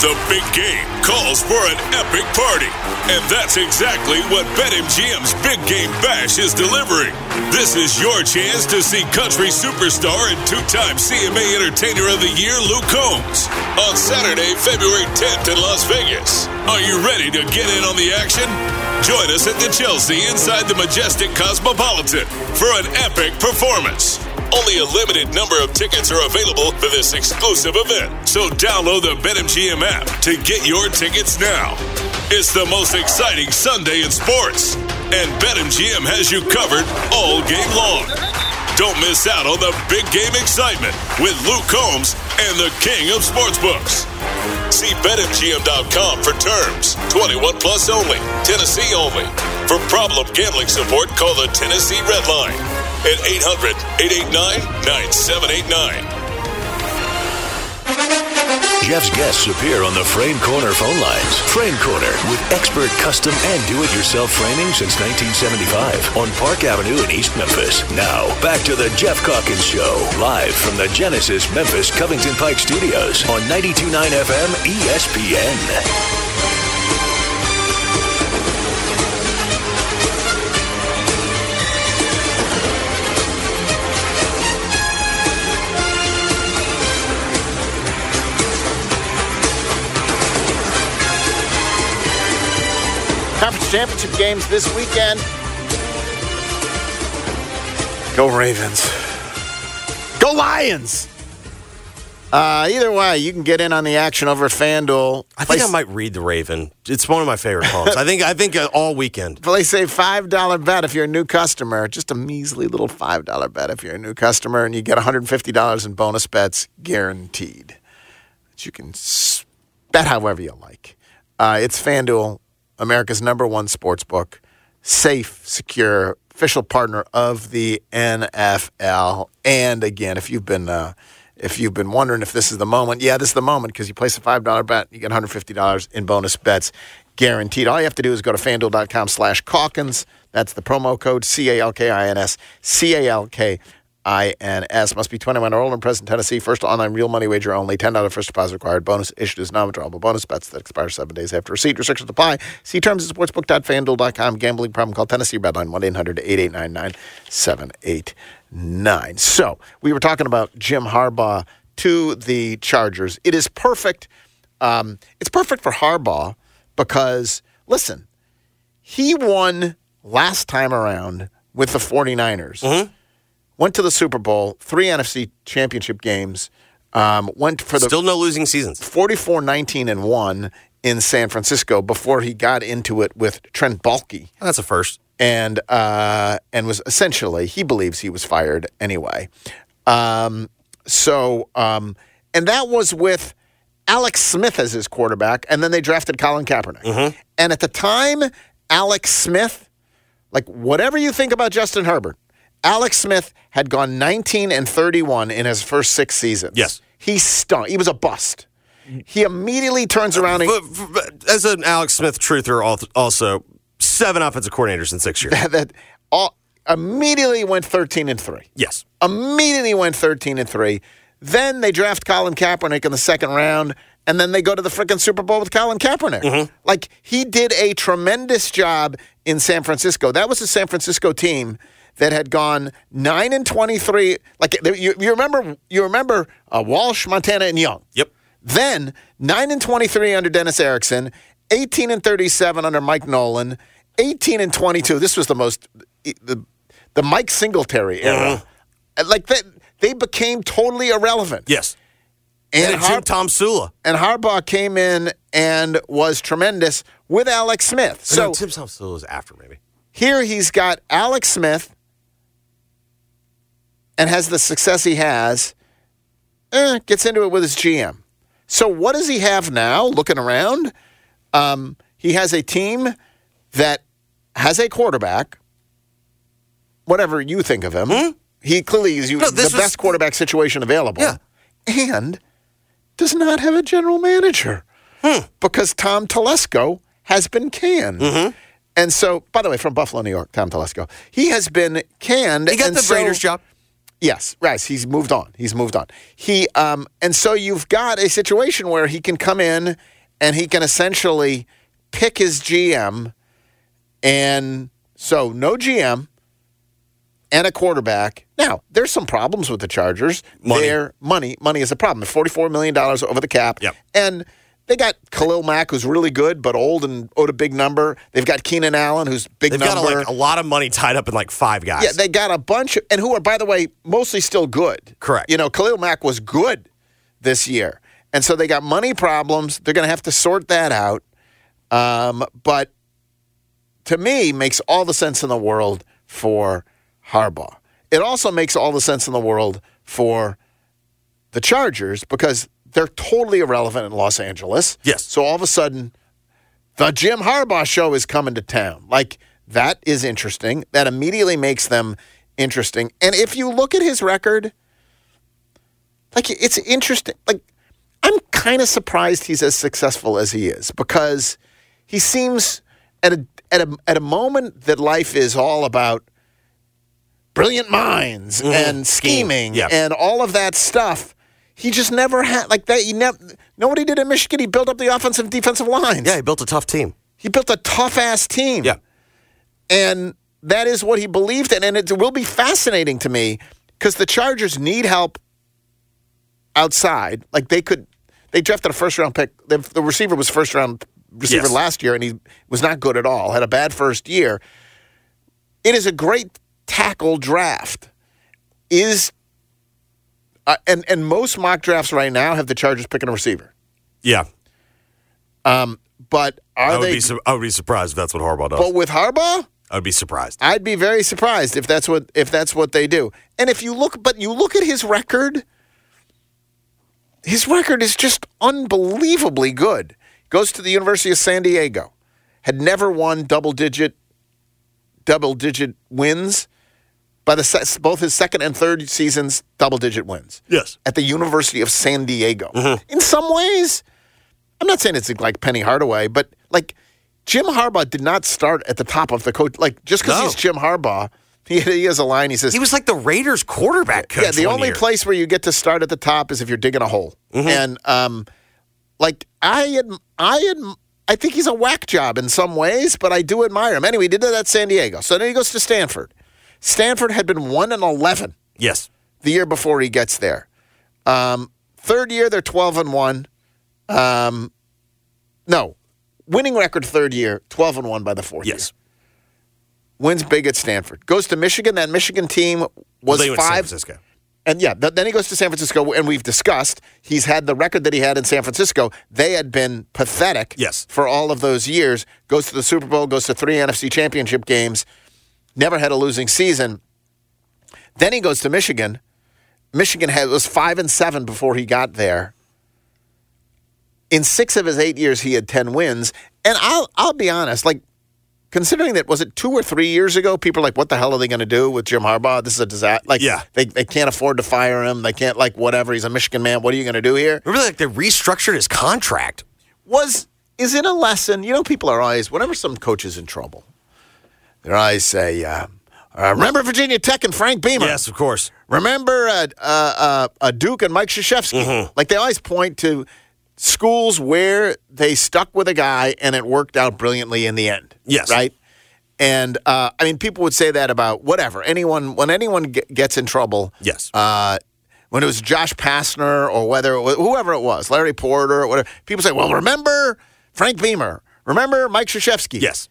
The big game calls for an epic party. And that's exactly what BetMGM's Big Game Bash is delivering. This is your chance to see country superstar and two time CMA Entertainer of the Year, Luke Combs, on Saturday, February 10th in Las Vegas. Are you ready to get in on the action? Join us at the Chelsea inside the majestic Cosmopolitan for an epic performance. Only a limited number of tickets are available for this exclusive event, so download the BetMGM app to get your tickets now. It's the most exciting Sunday in sports, and BetMGM has you covered all game long. Don't miss out on the big game excitement with Luke Combs and the king of sportsbooks. See BetMGM.com for terms. 21 plus only. Tennessee only. For problem gambling support, call the Tennessee Red Line at 800 889 9789. Geoff's guests appear on the Frame Corner phone lines. Frame Corner with expert custom and do-it-yourself framing since 1975 on Park Avenue in East Memphis. Now, back to the Geoff Calkins Show, live from the Genesis Memphis Covington Pike Studios on 92.9 FM ESPN. Championship games this weekend. Go Ravens. Go Lions. Uh, either way, you can get in on the action over at FanDuel. I think I might read the Raven. It's one of my favorite calls. I think I think uh, all weekend. Play say five dollar bet if you're a new customer. Just a measly little five dollar bet if you're a new customer, and you get 150 dollars in bonus bets guaranteed. That you can s- bet however you like. Uh, it's FanDuel, America's number one sports book, safe, secure, official partner of the NFL. And again, if you've been uh, if you've been wondering if this is the moment, yeah, this is the moment because you place a five dollar bet, you get 150 dollars in bonus bets guaranteed. All you have to do is go to fanduel.com slash Calkins. That's the promo code C A L K I N S C A L K I N S. Must be 21 or older and present Tennessee. First online real money wager only. $10 first deposit required. Bonus issued as non withdrawable bonus bets that expire seven days after receipt. Restrictions apply. See terms at sportsbook.fanduel.com. Gambling problem call Tennessee Redline 1 800 889 9789. So we were talking about Jim Harbaugh to the Chargers. It is perfect. Um, it's perfect for Harbaugh because, listen, he won last time around with the 49ers. Went to the Super Bowl, three NFC championship games. Um, went for the Still no losing seasons. 44 19 and 1 in San Francisco before he got into it with Trent Baalke. That's a first. And uh, and was essentially he believes he was fired anyway. Um, so um, and that was with Alex Smith as his quarterback, and then they drafted Colin Kaepernick. And at the time, Alex Smith, like whatever you think about Justin Herbert, Alex Smith had gone 19 and 31 in his first six seasons. Yes. He stunk. He was a bust. He immediately turns around and As an Alex Smith truther, al- also seven offensive coordinators in six years. that, (laughs) that all, immediately went 13 and 3. Yes. Immediately went 13 and 3. Then they draft Colin Kaepernick in the second round, and then they go to the freaking Super Bowl with Colin Kaepernick. Mm-hmm. Like, he did a tremendous job in San Francisco. That was a San Francisco team that had gone 9 and 23. Like, you, you remember, you remember uh, Walsh, Montana, and Young. Yep. Then 9 and 23 under Dennis Erickson, 18 and 37 under Mike Nolan, 18 and 22. This was the most the the Mike Singletary era. Like that they became totally irrelevant. Yes. And, And Jim Tomsula. and Harbaugh came in and was tremendous with Alex Smith. So So Tim Tom Sula was after maybe. here he's got Alex Smith and has the success he has, eh, gets into it with his GM. So what does he have now? Looking around, um, he has a team that has a quarterback. Whatever you think of him, he clearly is Hmm? No, the was- best quarterback situation available. Yeah. and does not have a general manager Hmm. because Tom Telesco has been canned. Mm-hmm. And so, by the way, from Buffalo, New York, Tom Telesco, he has been canned. He got and the so- Raiders job. Yes, right. He's moved on. He's moved on. He um, and so you've got a situation where he can come in and he can essentially pick his GM, and so no GM and a quarterback. Now there's some problems with the Chargers. Money. Their money, money is a problem. Forty-four million dollars over the cap. Yep. And they got Khalil Mack, who's really good but old and owed a big number. They've got Keenan Allen, who's big They've number. got a, like a lot of money tied up in like five guys. Yeah, they got a bunch of, and who are, by the way, mostly still good. Correct. You know, Khalil Mack was good this year. And so they got money problems. They're going to have to sort that out. Um, but to me, makes all the sense in the world for Harbaugh. It also makes all the sense in the world for the Chargers because they're totally irrelevant in Los Angeles. Yes. So all of a sudden, the Jim Harbaugh show is coming to town. Like, that is interesting. That immediately makes them interesting. And if you look at his record, like, it's interesting. Like, I'm kind of surprised he's as successful as he is because he seems at a, at a, at a moment that life is all about brilliant minds mm-hmm. and scheming Yeah. and all of that stuff. He just never had like that. He never. Nobody did in Michigan. He built up the offensive and defensive lines. Yeah, he built a tough team. He built a tough ass team. Yeah. And that is what he believed in. And it will be fascinating to me because the Chargers need help outside. Like they could, they drafted a first round pick. The, the receiver was first round receiver Yes. last year and he was not good at all, had a bad first year. It is a great tackle draft. Is, uh, and, and most mock drafts right now have the Chargers picking a receiver. Yeah. Um, but I are would, they? be, su- I would be surprised if that's what Harbaugh does. But with Harbaugh, I would be surprised. I'd be very surprised if that's what if that's what they do. And if you look, but you look at his record, his record is just unbelievably good. Goes to the University of San Diego, had never won double digit double digit wins. By the se- both his second and third seasons, double digit wins. Yes. At the University of San Diego. Mm-hmm. In some ways, I'm not saying it's like Penny Hardaway, but like Jim Harbaugh did not start at the top of the coach. Like just because No. he's Jim Harbaugh, he, he has a line. He says He was like the Raiders quarterback coach. yeah, the only year. place where you get to start at the top is if you're digging a hole. Mm-hmm. And um, like I, ad- I, ad- I think he's a whack job in some ways, but I do admire him. Anyway, he did that at San Diego. So then he goes to Stanford. Stanford had been one and eleven Yes. the year before he gets there. Um, third year, they're 12 and 1. Um, no, winning record third year, 12 and 1 by the fourth Yes. year. Wins big at Stanford. Goes to Michigan. That Michigan team was They went to San five. Francisco. And yeah, th- then he goes to San Francisco, and we've discussed he's had the record that he had in San Francisco. They had been pathetic Yes. for all of those years. Goes to the Super Bowl, goes to three NFC championship games, never had a losing season. Then he goes to Michigan. Michigan had, was five and seven before he got there. In six of his eight years, he had ten wins. And I'll I'll be honest, like considering that was it two or three years ago, people are like, what the hell are they going to do with Jim Harbaugh? This is a disaster. Like, Yeah. they they can't afford to fire him. They can't like whatever. He's a Michigan man. What are you going to do here? Remember, like they restructured his contract. was is it a lesson? You know, people are always whenever some coach is in trouble, they're always say, uh, uh, "Remember Virginia Tech and Frank Beamer? Yes, of course. Remember uh, uh, uh, Duke and Mike Krzyzewski? Mm-hmm. Like they always point to schools where they stuck with a guy and it worked out brilliantly in the end. Yes. right. And uh, I mean, people would say that about whatever anyone when anyone ge- gets in trouble. Yes. Uh, when it was Josh Pastner or whether it was, whoever it was, Larry Porter or whatever, people say, "Well, remember Frank Beamer? Remember Mike Krzyzewski?" Yes.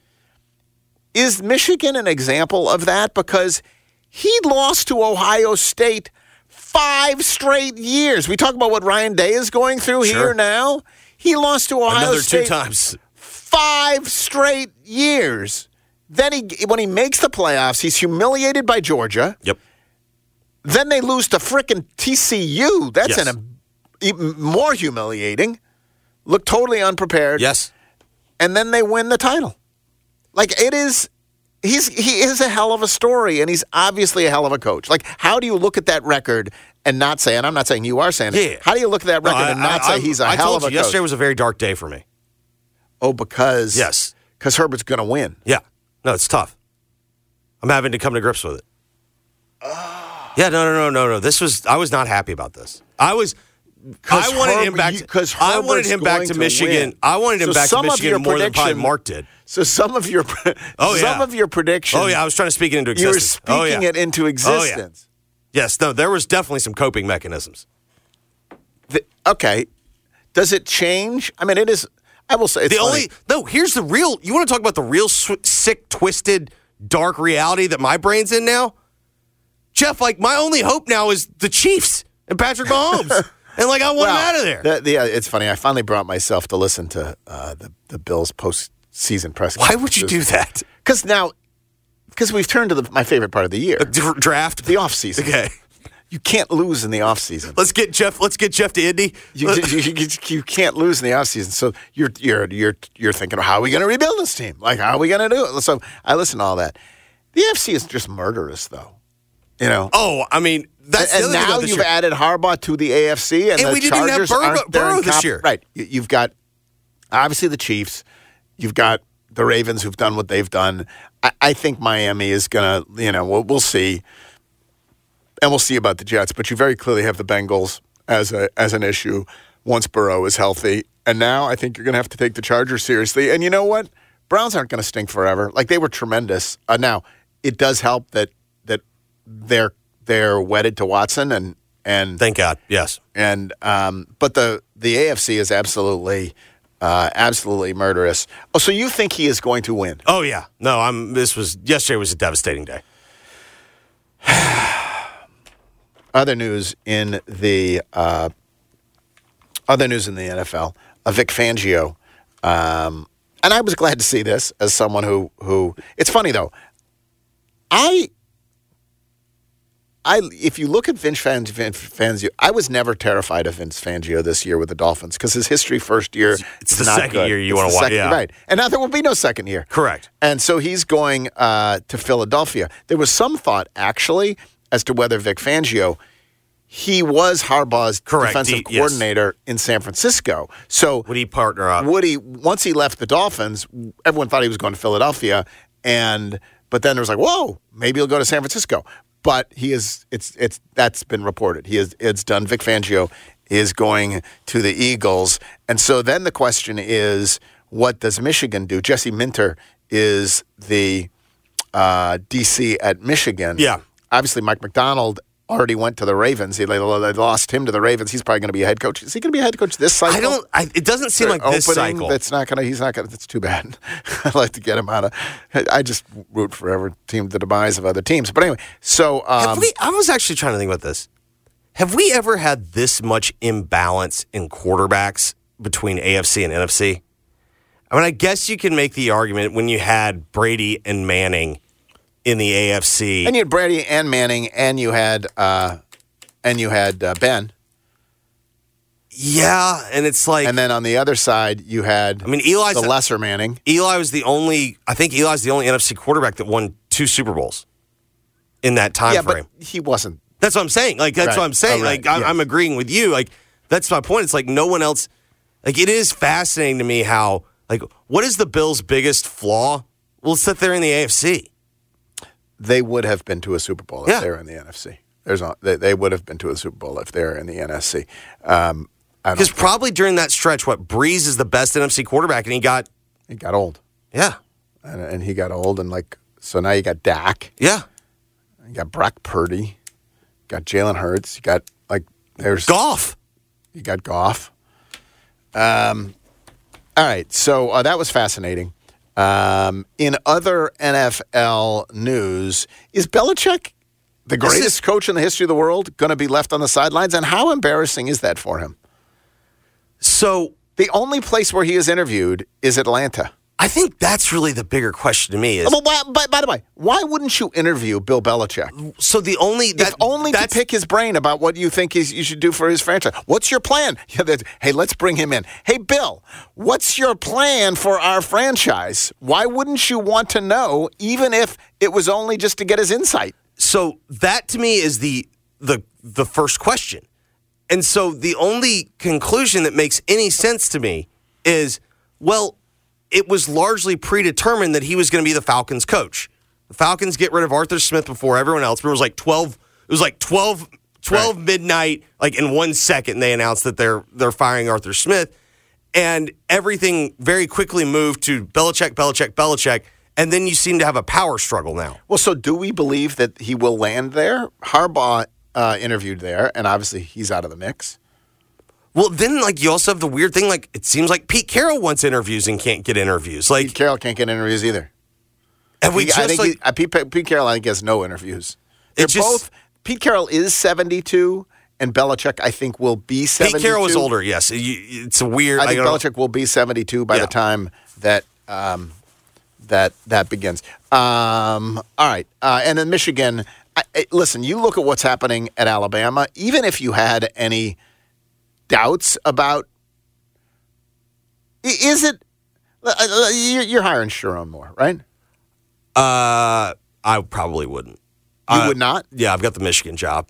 Is Michigan an example of that? Because he lost to Ohio State five straight years. We talk about what Ryan Day is going through Sure. here now. He lost to Ohio Another State two times. five straight years. Then he, when he makes the playoffs, he's humiliated by Georgia. Yep. Then they lose to frickin' TCU. That's Yes. an even more humiliating, look totally unprepared. Yes. And then they win the title. Like it is he's he is a hell of a story and he's obviously a hell of a coach. Like how do you look at that record and not say and I'm not saying you are saying it. Yeah. How do you look at that No, record I- and not I- say I- he's a hell of a you, Yesterday was a very dark day for me. oh, because Yes. Because Herbert's gonna win. Yeah. No, it's tough. I'm having to come to grips with it. Ah. Yeah, no, no, no, no, no. This was I was not happy about this. I was. I wanted him back. you- To, 'cause I wanted him back to to Michigan. win. I wanted him So back to some Michigan more than probably Mark did. So some of your Oh, some yeah. of your predictions Oh yeah, I was trying to speak it into existence. you were speaking oh, yeah. it into Oh, yeah. existence. Yes, no, there was definitely some coping mechanisms. The- okay. Does it change? I mean, it is. I will say it's the funny. only no. Here's the real. You want to talk about the real sw- sick, twisted, dark reality that my brain's in now, Geoff. Like my only hope now is the Chiefs and Patrick Mahomes, (laughs) and like I want him Well, out of there. the- the- yeah, it's funny. I finally brought myself to listen to uh, the the Bills postseason press. Why would you do that? Because now, because we've turned to the, my favorite part of the year, Dr- draft. the off season. Okay, You can't lose in the off season. let's get Geoff. Let's get Geoff to Indy. You, you, you, you can't lose in the off season. So you're you're you're you're thinking, how are we going to rebuild this team? Like, how are we going to do it? So I listen to all that. The AFC is just murderous, though. You know. oh, I mean that's and thing now you've year. added Harbaugh to the AFC, and, And the we didn't even have Chargers Burrow- aren't there Burrow this comp- year. Right. You- You've got obviously the Chiefs. You've got the Ravens who've done what they've done. I, I think Miami is gonna. You know, we'll, we'll see, and we'll see about the Jets. But you very clearly have the Bengals as a as an issue once Burrow is healthy, and now I think you're gonna have to take the Chargers seriously. And you know what? Browns aren't gonna stink forever. Like they were tremendous. Uh, now it does help that that they're they're wedded to Watson and and Thank God. Yes. and um, but the the AFC is absolutely uh, absolutely murderous. Oh, so you think he is going to win? Oh yeah. No, I'm. This was yesterday was a devastating day. (sighs) Other news in the uh, other news in the NFL. Uh, Vic Fangio, um, and I was glad to see this as someone who who. It's funny though. I I if you look at Vince Fan- Vin- Fangio, I was never terrified of Vince Fangio this year with the Dolphins because his history first year It's the second good. year you wanna the wa- second- yeah. right? And now there will be no second year. Correct. And so he's going uh, to Philadelphia. There was some thought actually as to whether Vic Fangio. He was Harbaugh's Correct. defensive He- yes. coordinator in San Francisco. So Would he partner up? would he once he left the Dolphins, everyone thought he was going to Philadelphia, and but then there was like, whoa, maybe he'll go to San Francisco. But he is it's it's that's been reported. He is it's done. Vic Fangio is going to the Eagles, and so then the question is, what does Michigan do? Jesse Minter is the uh, DC at Michigan. Yeah. obviously Mike McDonald. Already went to the Ravens. He they lost him to the Ravens. He's probably going to be a head coach. Is he going to be a head coach this cycle? I don't. I, it doesn't seem like this cycle. That's not gonna. He's not gonna. That's too bad. (laughs) I'd like to get him out of. I just root for every team the demise of other teams. But anyway, so um, Have we, I was actually trying to think about this. Have we ever had this much imbalance in quarterbacks between AFC and NFC? I mean, I guess you can make the argument when you had Brady and Manning in the AFC. and you had Brady and Manning, and you had uh, and you had uh, Ben, yeah, and it's like and then on the other side you had. I mean, Eli's the lesser Manning. Eli was the only. I think Eli's the only NFC quarterback that won two Super Bowls in that time yeah, frame. but he wasn't. That's what I'm saying. Like that's Right. what I'm saying. Oh, right. Like I'm. I'm agreeing with you. Like that's my point. It's like no one else. Like it is fascinating to me how like what is the Bills' biggest flaw? Well, sit there in the AFC. They would have been to a Super Bowl if Yeah. they were in the NFC. There's not. They, they would have been to a Super Bowl if they're in the NFC. Um, Because think- probably during that stretch, what Brees is the best NFC quarterback, and he got he got old, yeah, and, and he got old, and like so now you got Dak. yeah, You got Brock Purdy, you got Jalen Hurts, you got like there's Goff. you got Goff. Um, all right, so uh, that was fascinating. Um, in other NFL news, is Belichick the greatest is- coach in the history of the world going to be left on the sidelines? And how embarrassing is that for him? So The only place where he is interviewed is Atlanta. I think that's really the bigger question to me. Is Well, why, by, by the way, why wouldn't you interview Bill Belichick? so the only that if only to pick his brain about what you think he's, you should do for his franchise. What's your plan? (laughs) Yeah, that- hey, let's bring him in. Hey, Bill, what's your plan for our franchise? Why wouldn't you want to know, even if it was only just to get his insight? So that to me is the the the first question. And so the only conclusion that makes any sense to me is well, it was largely predetermined that he was going to be the Falcons coach. The Falcons get rid of Arthur Smith before everyone else. It was like 12 it was like 12 12 midnight like in 1 second they announced that they're they're firing Arthur Smith and everything very quickly moved to Belichick Belichick Belichick and then you seem to have a power struggle now. Well, so do we believe that he will land there? Harbaugh uh, interviewed there, and obviously he's out of the mix. Well, then, like, you also have the weird thing. Like, it seems like Pete Carroll wants interviews and can't get interviews. Like, Pete Carroll can't get interviews either. have we He- just I think like he, uh, Pete, Pete Carroll, I think, has no interviews. They're just- both. Pete Carroll is seventy-two, and Belichick, I think, will be seventy-two. Pete Carroll is older? Yes, it's a weird. I think know. Belichick will be seventy-two by Yeah. the time that um, that that begins. Um, all right, uh, and then Michigan. I, I- listen, you look at what's happening at Alabama. Even if you had any doubts about is it? uh, uh, You're you're hiring Sherrone Moore, right? Uh, I probably wouldn't. You Uh, would not. Yeah, I've got the Michigan job,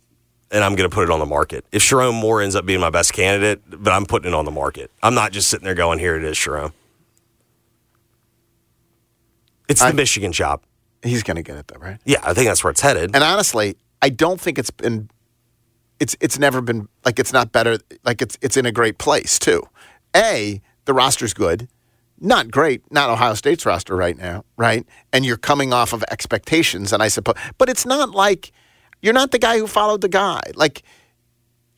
and I'm going to put it on the market. If Sherrone Moore ends up being my best candidate, but I'm putting it on the market. I'm not just sitting there going, "Here it is, Sherrone." It's the I- Michigan job. He's going to get it though, right? Yeah, I think that's where it's headed. And honestly, I don't think it's been it's it's never been like it's not better like it's it's in a great place too. A, the roster's good. Not great, not Ohio State's roster right now, right? And you're coming off of expectations and I suppose but it's not like you're not the guy who followed the guy. Like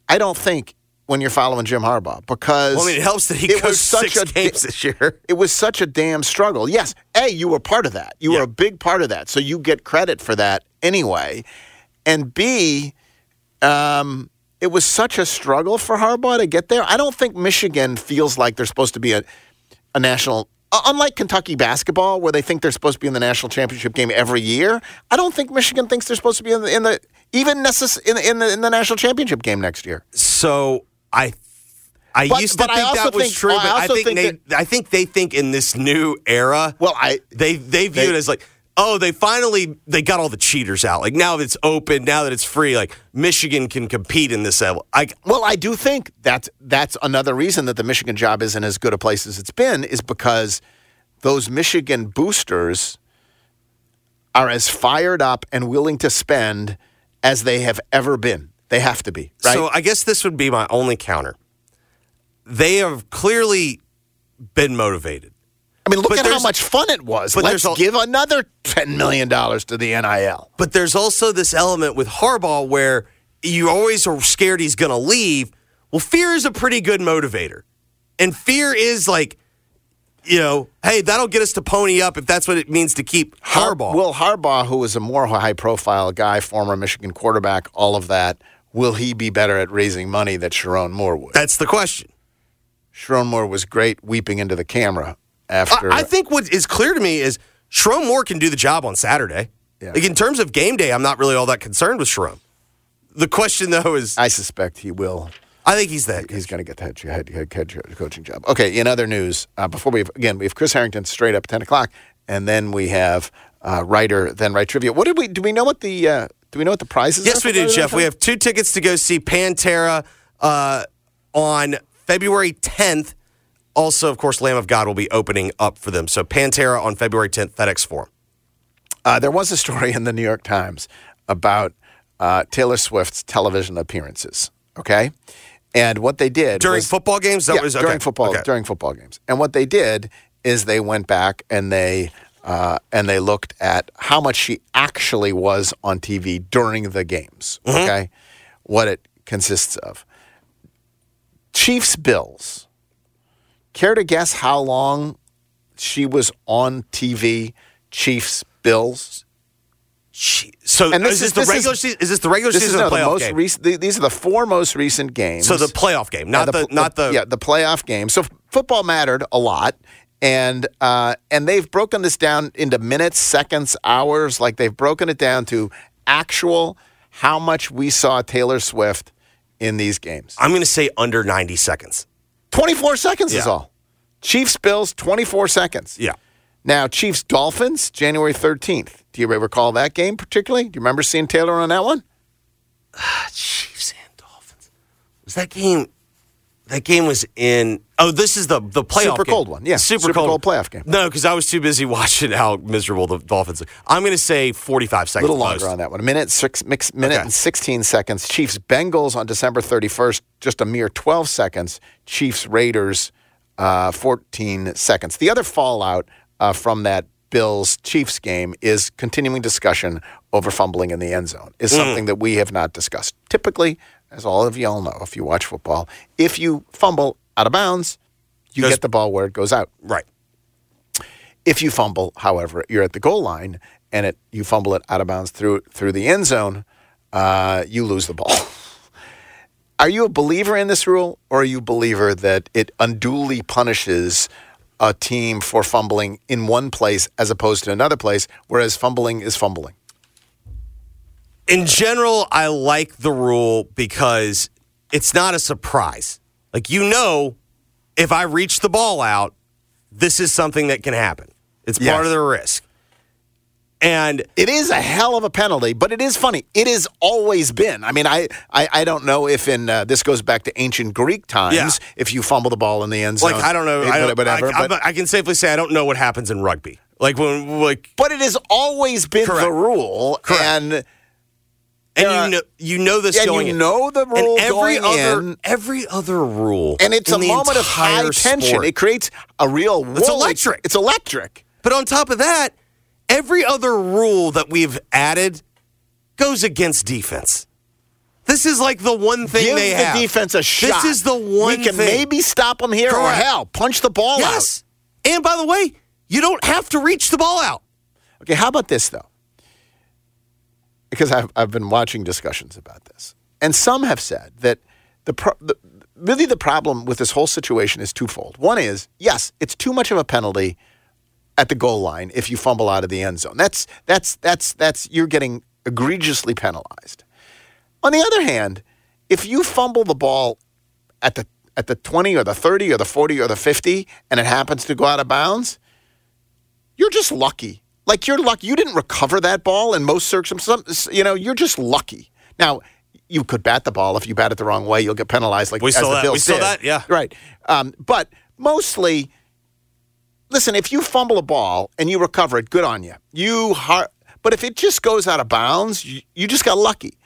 I don't think when you're following Jim Harbaugh because Well, I mean, it helps that he it was such six a games this year. (laughs) it was such a damn struggle. Yes, A, you were part of that. You were a big part of that. So you get credit for that anyway. And B, um, it was such a struggle for Harbaugh to get there. I don't think Michigan feels like they're supposed to be a, a national. Unlike Kentucky basketball, where they think they're supposed to be in the national championship game every year, I don't think Michigan thinks they're supposed to be in the, in the even necess- in, the, in the in the national championship game next year. So I I But- used to I think that was think- true, I but I, also think, think they I think they think in this new era. Well, I they they view they- it as like oh they finally they got all the cheaters out. Like now that it's open, now that it's free, like Michigan can compete in this level. I Well, I do think that's that's another reason that the Michigan job isn't as good a place as it's been is because those Michigan boosters are as fired up and willing to spend as they have ever been. They have to be, right? So I guess this would be my only counter. They have clearly been motivated. I mean, look but at how much fun it was. but Let's al- give another $10 million to the NIL. But there's also this element with Harbaugh where you always are scared he's going to leave. Well, fear is a pretty good motivator. And fear is like, you know, hey, that'll get us to pony up if that's what it means to keep Harbaugh. Will Harbaugh, who is a more high profile guy, former Michigan quarterback, all of that, will he be better at raising money than Sherrone Moore would? That's the question. Sherrone Moore was great weeping into the camera after. I, I think what is clear to me is Sherrone Moore can do the job on Saturday. Like in terms of game day, I'm not really all that concerned with Sherrone. The question though is, I suspect he will. I think he's that. He's going to get the head, head, head, head coaching job. Okay. In other news, uh, before we have, again we have Chris Harrington straight up at ten o'clock, and then we have uh, Righter Than Right trivia. What did we? Do we know what the? Uh, do we know what the prizes? Yes, we do, Geoff. We have two tickets to go see Pantera uh, on February 10th. Also, of course, Lamb of God will be opening up for them. So Pantera on February 10th, FedEx Forum. Uh, there was a story in the New York Times about uh, Taylor Swift's television appearances. Okay, and what they did During was- football games? That yeah, was- during football okay. during football games. And what they did is they went back and they uh, and they looked at how much she actually was on TV during the games. Mm-hmm. Okay, what it consists of. Chiefs Bills. Care to guess how long she was on TV? Chiefs Bills. So And this is this the regular season- is this the regular this season is, or the no, playoff most game? rec- th- these are the four most recent games. So the playoff game, not the, pl- not the yeah the playoff game. So f- football mattered a lot, and uh, and they've broken this down into minutes, seconds, hours. Like they've broken it down to actual how much we saw Taylor Swift in these games. I'm going to say under 90 seconds. 24 seconds is all. Chiefs Bills 24 seconds. Yeah. Now Chiefs Dolphins January 13th. Do you recall that game particularly? Do you remember seeing Taylor on that one? (sighs) Chiefs and Dolphins. Was that game? That game was in. Oh, this is the the playoff Super game. cold one, yeah. super, Super cold. cold playoff game. No, because I was too busy (laughs) watching how miserable the Dolphins. Are. I'm going to say 45 seconds. A little longer most. on that one. A minute, six, mix, minute Okay. and 16 seconds. Chiefs Bengals on December 31st, just a mere 12 seconds. Chiefs Raiders, uh, 14 seconds. The other fallout uh, from that Bills Chiefs game is continuing discussion over fumbling in the end zone, is Mm. something that we have not discussed. Typically, as all of y'all know, if you watch football, if you fumble out of bounds, you get the ball where it goes out. Right. If you fumble, however, you're at the goal line and it you fumble it out of bounds through through the end zone, uh, you lose the ball. (laughs) Are you a believer in this rule, or are you a believer that it unduly punishes a team for fumbling in one place as opposed to another place, whereas fumbling is fumbling? In general, I like the rule because it's not a surprise. Like, you know, if I reach the ball out, this is something that can happen. It's Yes. part of the risk. And It is a hell of a penalty, but it is funny. It has always been. I mean, I I, I don't know if in uh, this goes back to ancient Greek times. Yeah. If you fumble the ball in the end zone, like, I don't know. it- I, don't, whatever. I, but, I, can safely say I don't know what happens in rugby. Like, when, like, but it has always been the rule, Correct. and and Yeah. you know, you know this and going you in. know the rule and every other, in. every other rule, and it's a moment of high entire tension. It creates a real. It's electric. It's electric. But on top of that, every other rule that we've added goes against defense. This is like the one thing Give they the have. defense a shot. This is the one we can thing. maybe stop them here, or hell, punch the ball out. yes. And by the way, you don't have to reach the ball out. out. Okay, how about this though? Because I've I've been watching discussions about this, and some have said that the, pro- the really the problem with this whole situation is twofold. One is yes, it's too much of a penalty at the goal line if you fumble out of the end zone. That's that's that's that's you're getting egregiously penalized. On the other hand, if you fumble the ball at the at the 20 or the 30 or the 40 or the 50 and it happens to go out of bounds, you're just lucky. Like you're lucky you didn't recover that ball in most circumstances, you know, you're just lucky. Now, you could bat the ball if you bat it the wrong way, you'll get penalized like We saw that. Bills We saw did. that, yeah. Right. Um, but mostly listen, if you fumble a ball and you recover it, good on you. You har- but if it just goes out of bounds, you, you just got lucky.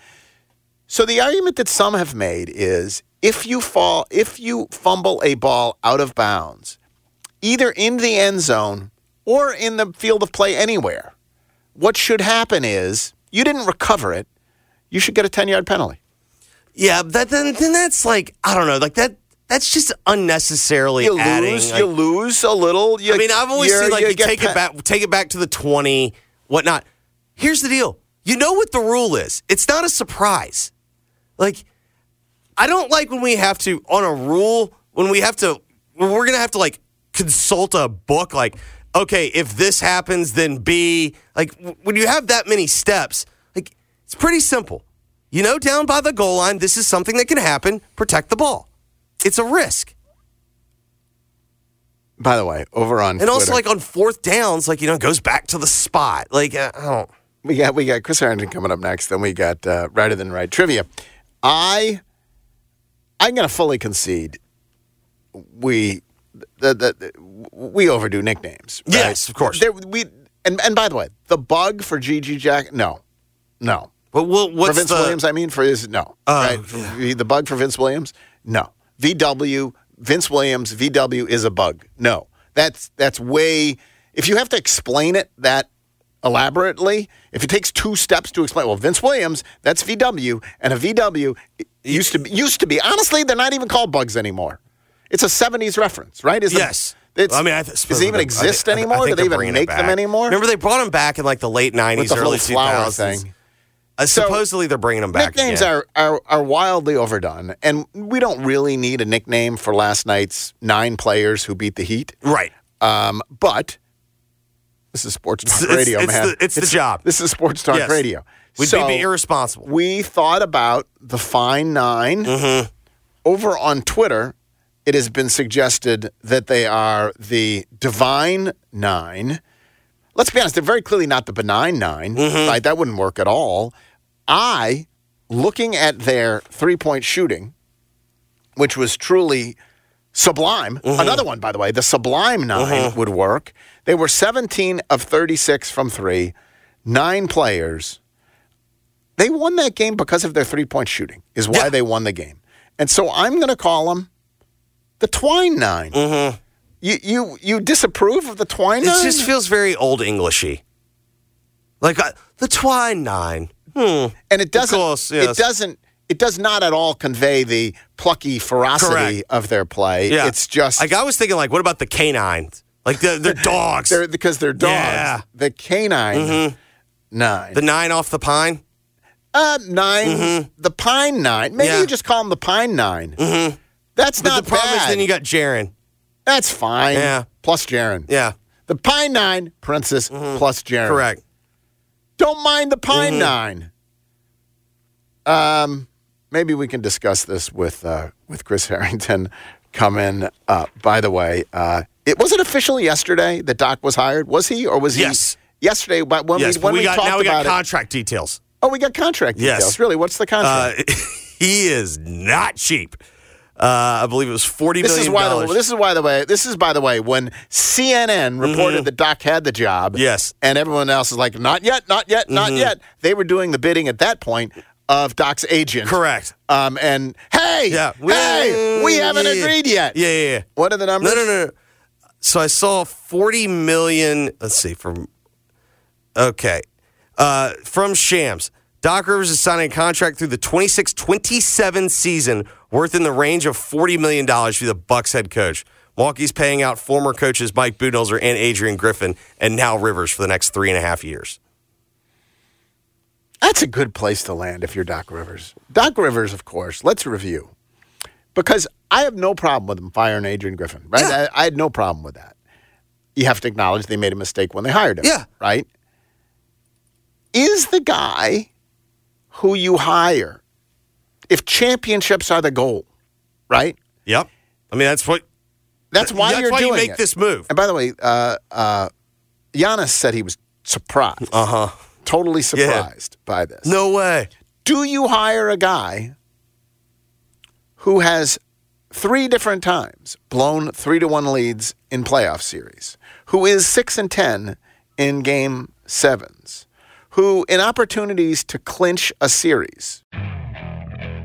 So the argument that some have made is if you fall if you fumble a ball out of bounds, either in the end zone or in the field of play anywhere, what should happen is you didn't recover it, you should get a 10-yard penalty. Yeah, that then, then that's like I don't know, like that. That's just unnecessarily You adding. lose, like- you lose a little. You, I mean, I've always seen like you, get take pe- it back, take it back to the twenty, whatnot. Here's the deal: you know what the rule is. It's not a surprise. Like, I don't like when we have to on a rule when we have to. When we're gonna have to like consult a book. Like, okay, if this happens, then B. Like, when you have that many steps, like it's pretty simple. You know, down by the goal line, this is something that can happen. Protect the ball. It's a risk. By the way, over on And also, like on fourth downs, like you know, it goes back to the spot. Like uh, I don't. We got we got Chris Harrington coming up next. Then we got uh, Righter Than Right trivia. I I'm going to fully concede we the, the, the we overdo nicknames. right? Yes, of course. There, we and and by the way, the bug for GG Jack, no, no. But what, what's for Vince the? Williams? I mean, for his no. Oh, right? For The bug for Vince Williams, no. VW Vince Williams VW is a bug. No, that's that's way. If you have to explain it that elaborately, if it takes two steps to explain, well, Vince Williams, that's VW, and a VW used to be, used to be. Honestly, they're not even called bugs anymore. It's a '70s reference, right? Is it- Yes. It's, I mean, I does it even exist anymore? Do they even make them anymore? Remember, they brought them back in like the late With '90s, the early 2000s. thing. Uh, So, supposedly, they're bringing them back. Nicknames are, are are wildly overdone, and we don't really need a nickname for last night's nine players who beat the Heat. right. Um, but this is Sports Talk It's- Radio, it's man. the- it's the job. This is Sports Talk Yes. Radio. We'd So, be irresponsible. We thought about the Fine 9 Mm-hmm. Over on Twitter, it has been suggested that they are the Divine Nine. Let's be honest, they're very clearly not the benign 9 Mm-hmm. Right? That wouldn't work at all. I, looking at their three point shooting, which was truly sublime. Mm-hmm. Another one, by the way, the sublime 9 would work. They were 17 of 36 from three, nine players. They won that game because of their three point shooting, is why they won the game. And so I'm going to call them the Twine 9 You, you, you disapprove of the Twine 9 Mm-hmm. It just feels very old Englishy. Like uh, the Twine Nine. Hmm. and it doesn't course, yes. it doesn't it does not at all convey the plucky ferocity Correct. of their play. Yeah. It's just like I was thinking, like, what about the canines? Like the, they're (laughs) dogs. they're because they're dogs. Yeah. The canine Mhm. nine. the nine off the pine. uh, 9 The pine nine. Maybe Yeah. you just call them the pine 9 Mm-hmm. That's But not the problem bad. is then you got Jaren. That's fine. Yeah. Plus Jaren. Yeah. The pine nine, Princess plus Jaren. Correct. Don't mind the pine Mhm. nine. Um, maybe we can discuss this with uh, with Chris (laughs) Herrington coming up. By the way, uh, it was it official yesterday that Doc was hired? Was he or was he? Yes. Yesterday, but when yes, we when we, we, got talked now we got about it, contract details. oh, we got contract Yes. details. Really, what's the contract? Uh, (laughs) he is not cheap. Uh, I believe it was forty this million is why. The, dollars. this is why the way. This is by the way when CNN reported Mhm. that Doc had the job. Yes. and everyone else is like, not yet, not yet, not Mhm. yet. They were doing the bidding at that point of Doc's agent. Correct. Um, and hey, Yeah. hey, we haven't Yeah, agreed yet. Yeah, yeah, yeah. What are the numbers? No, no, no. So I saw 40 million. Let's see from. Okay, uh, from Shams. Doc Rivers is signing a contract through the 26-27 season worth in the range of $40 million for the Bucks head coach. Milwaukee's paying out former coaches Mike Budenholzer and Adrian Griffin, and now Rivers for the next three and a half years. That's a good place to land if you're Doc Rivers. Doc Rivers, of course. Let's review because I have no problem with him firing Adrian Griffin. Right? I, I had no problem with that. You have to acknowledge they made a mistake when they hired him. Yeah. Right. Is the guy who you hire if championships are the goal, right? Yep. I mean, that's what. That's why that's you're why doing you make it. this move. And by the way, uh, uh, Giannis said he was surprised, Uh huh. totally surprised by this. No way. Do you hire a guy who has three different times blown three to one leads in playoff series, who is six and ten in game sevens, who in opportunities to clinch a series?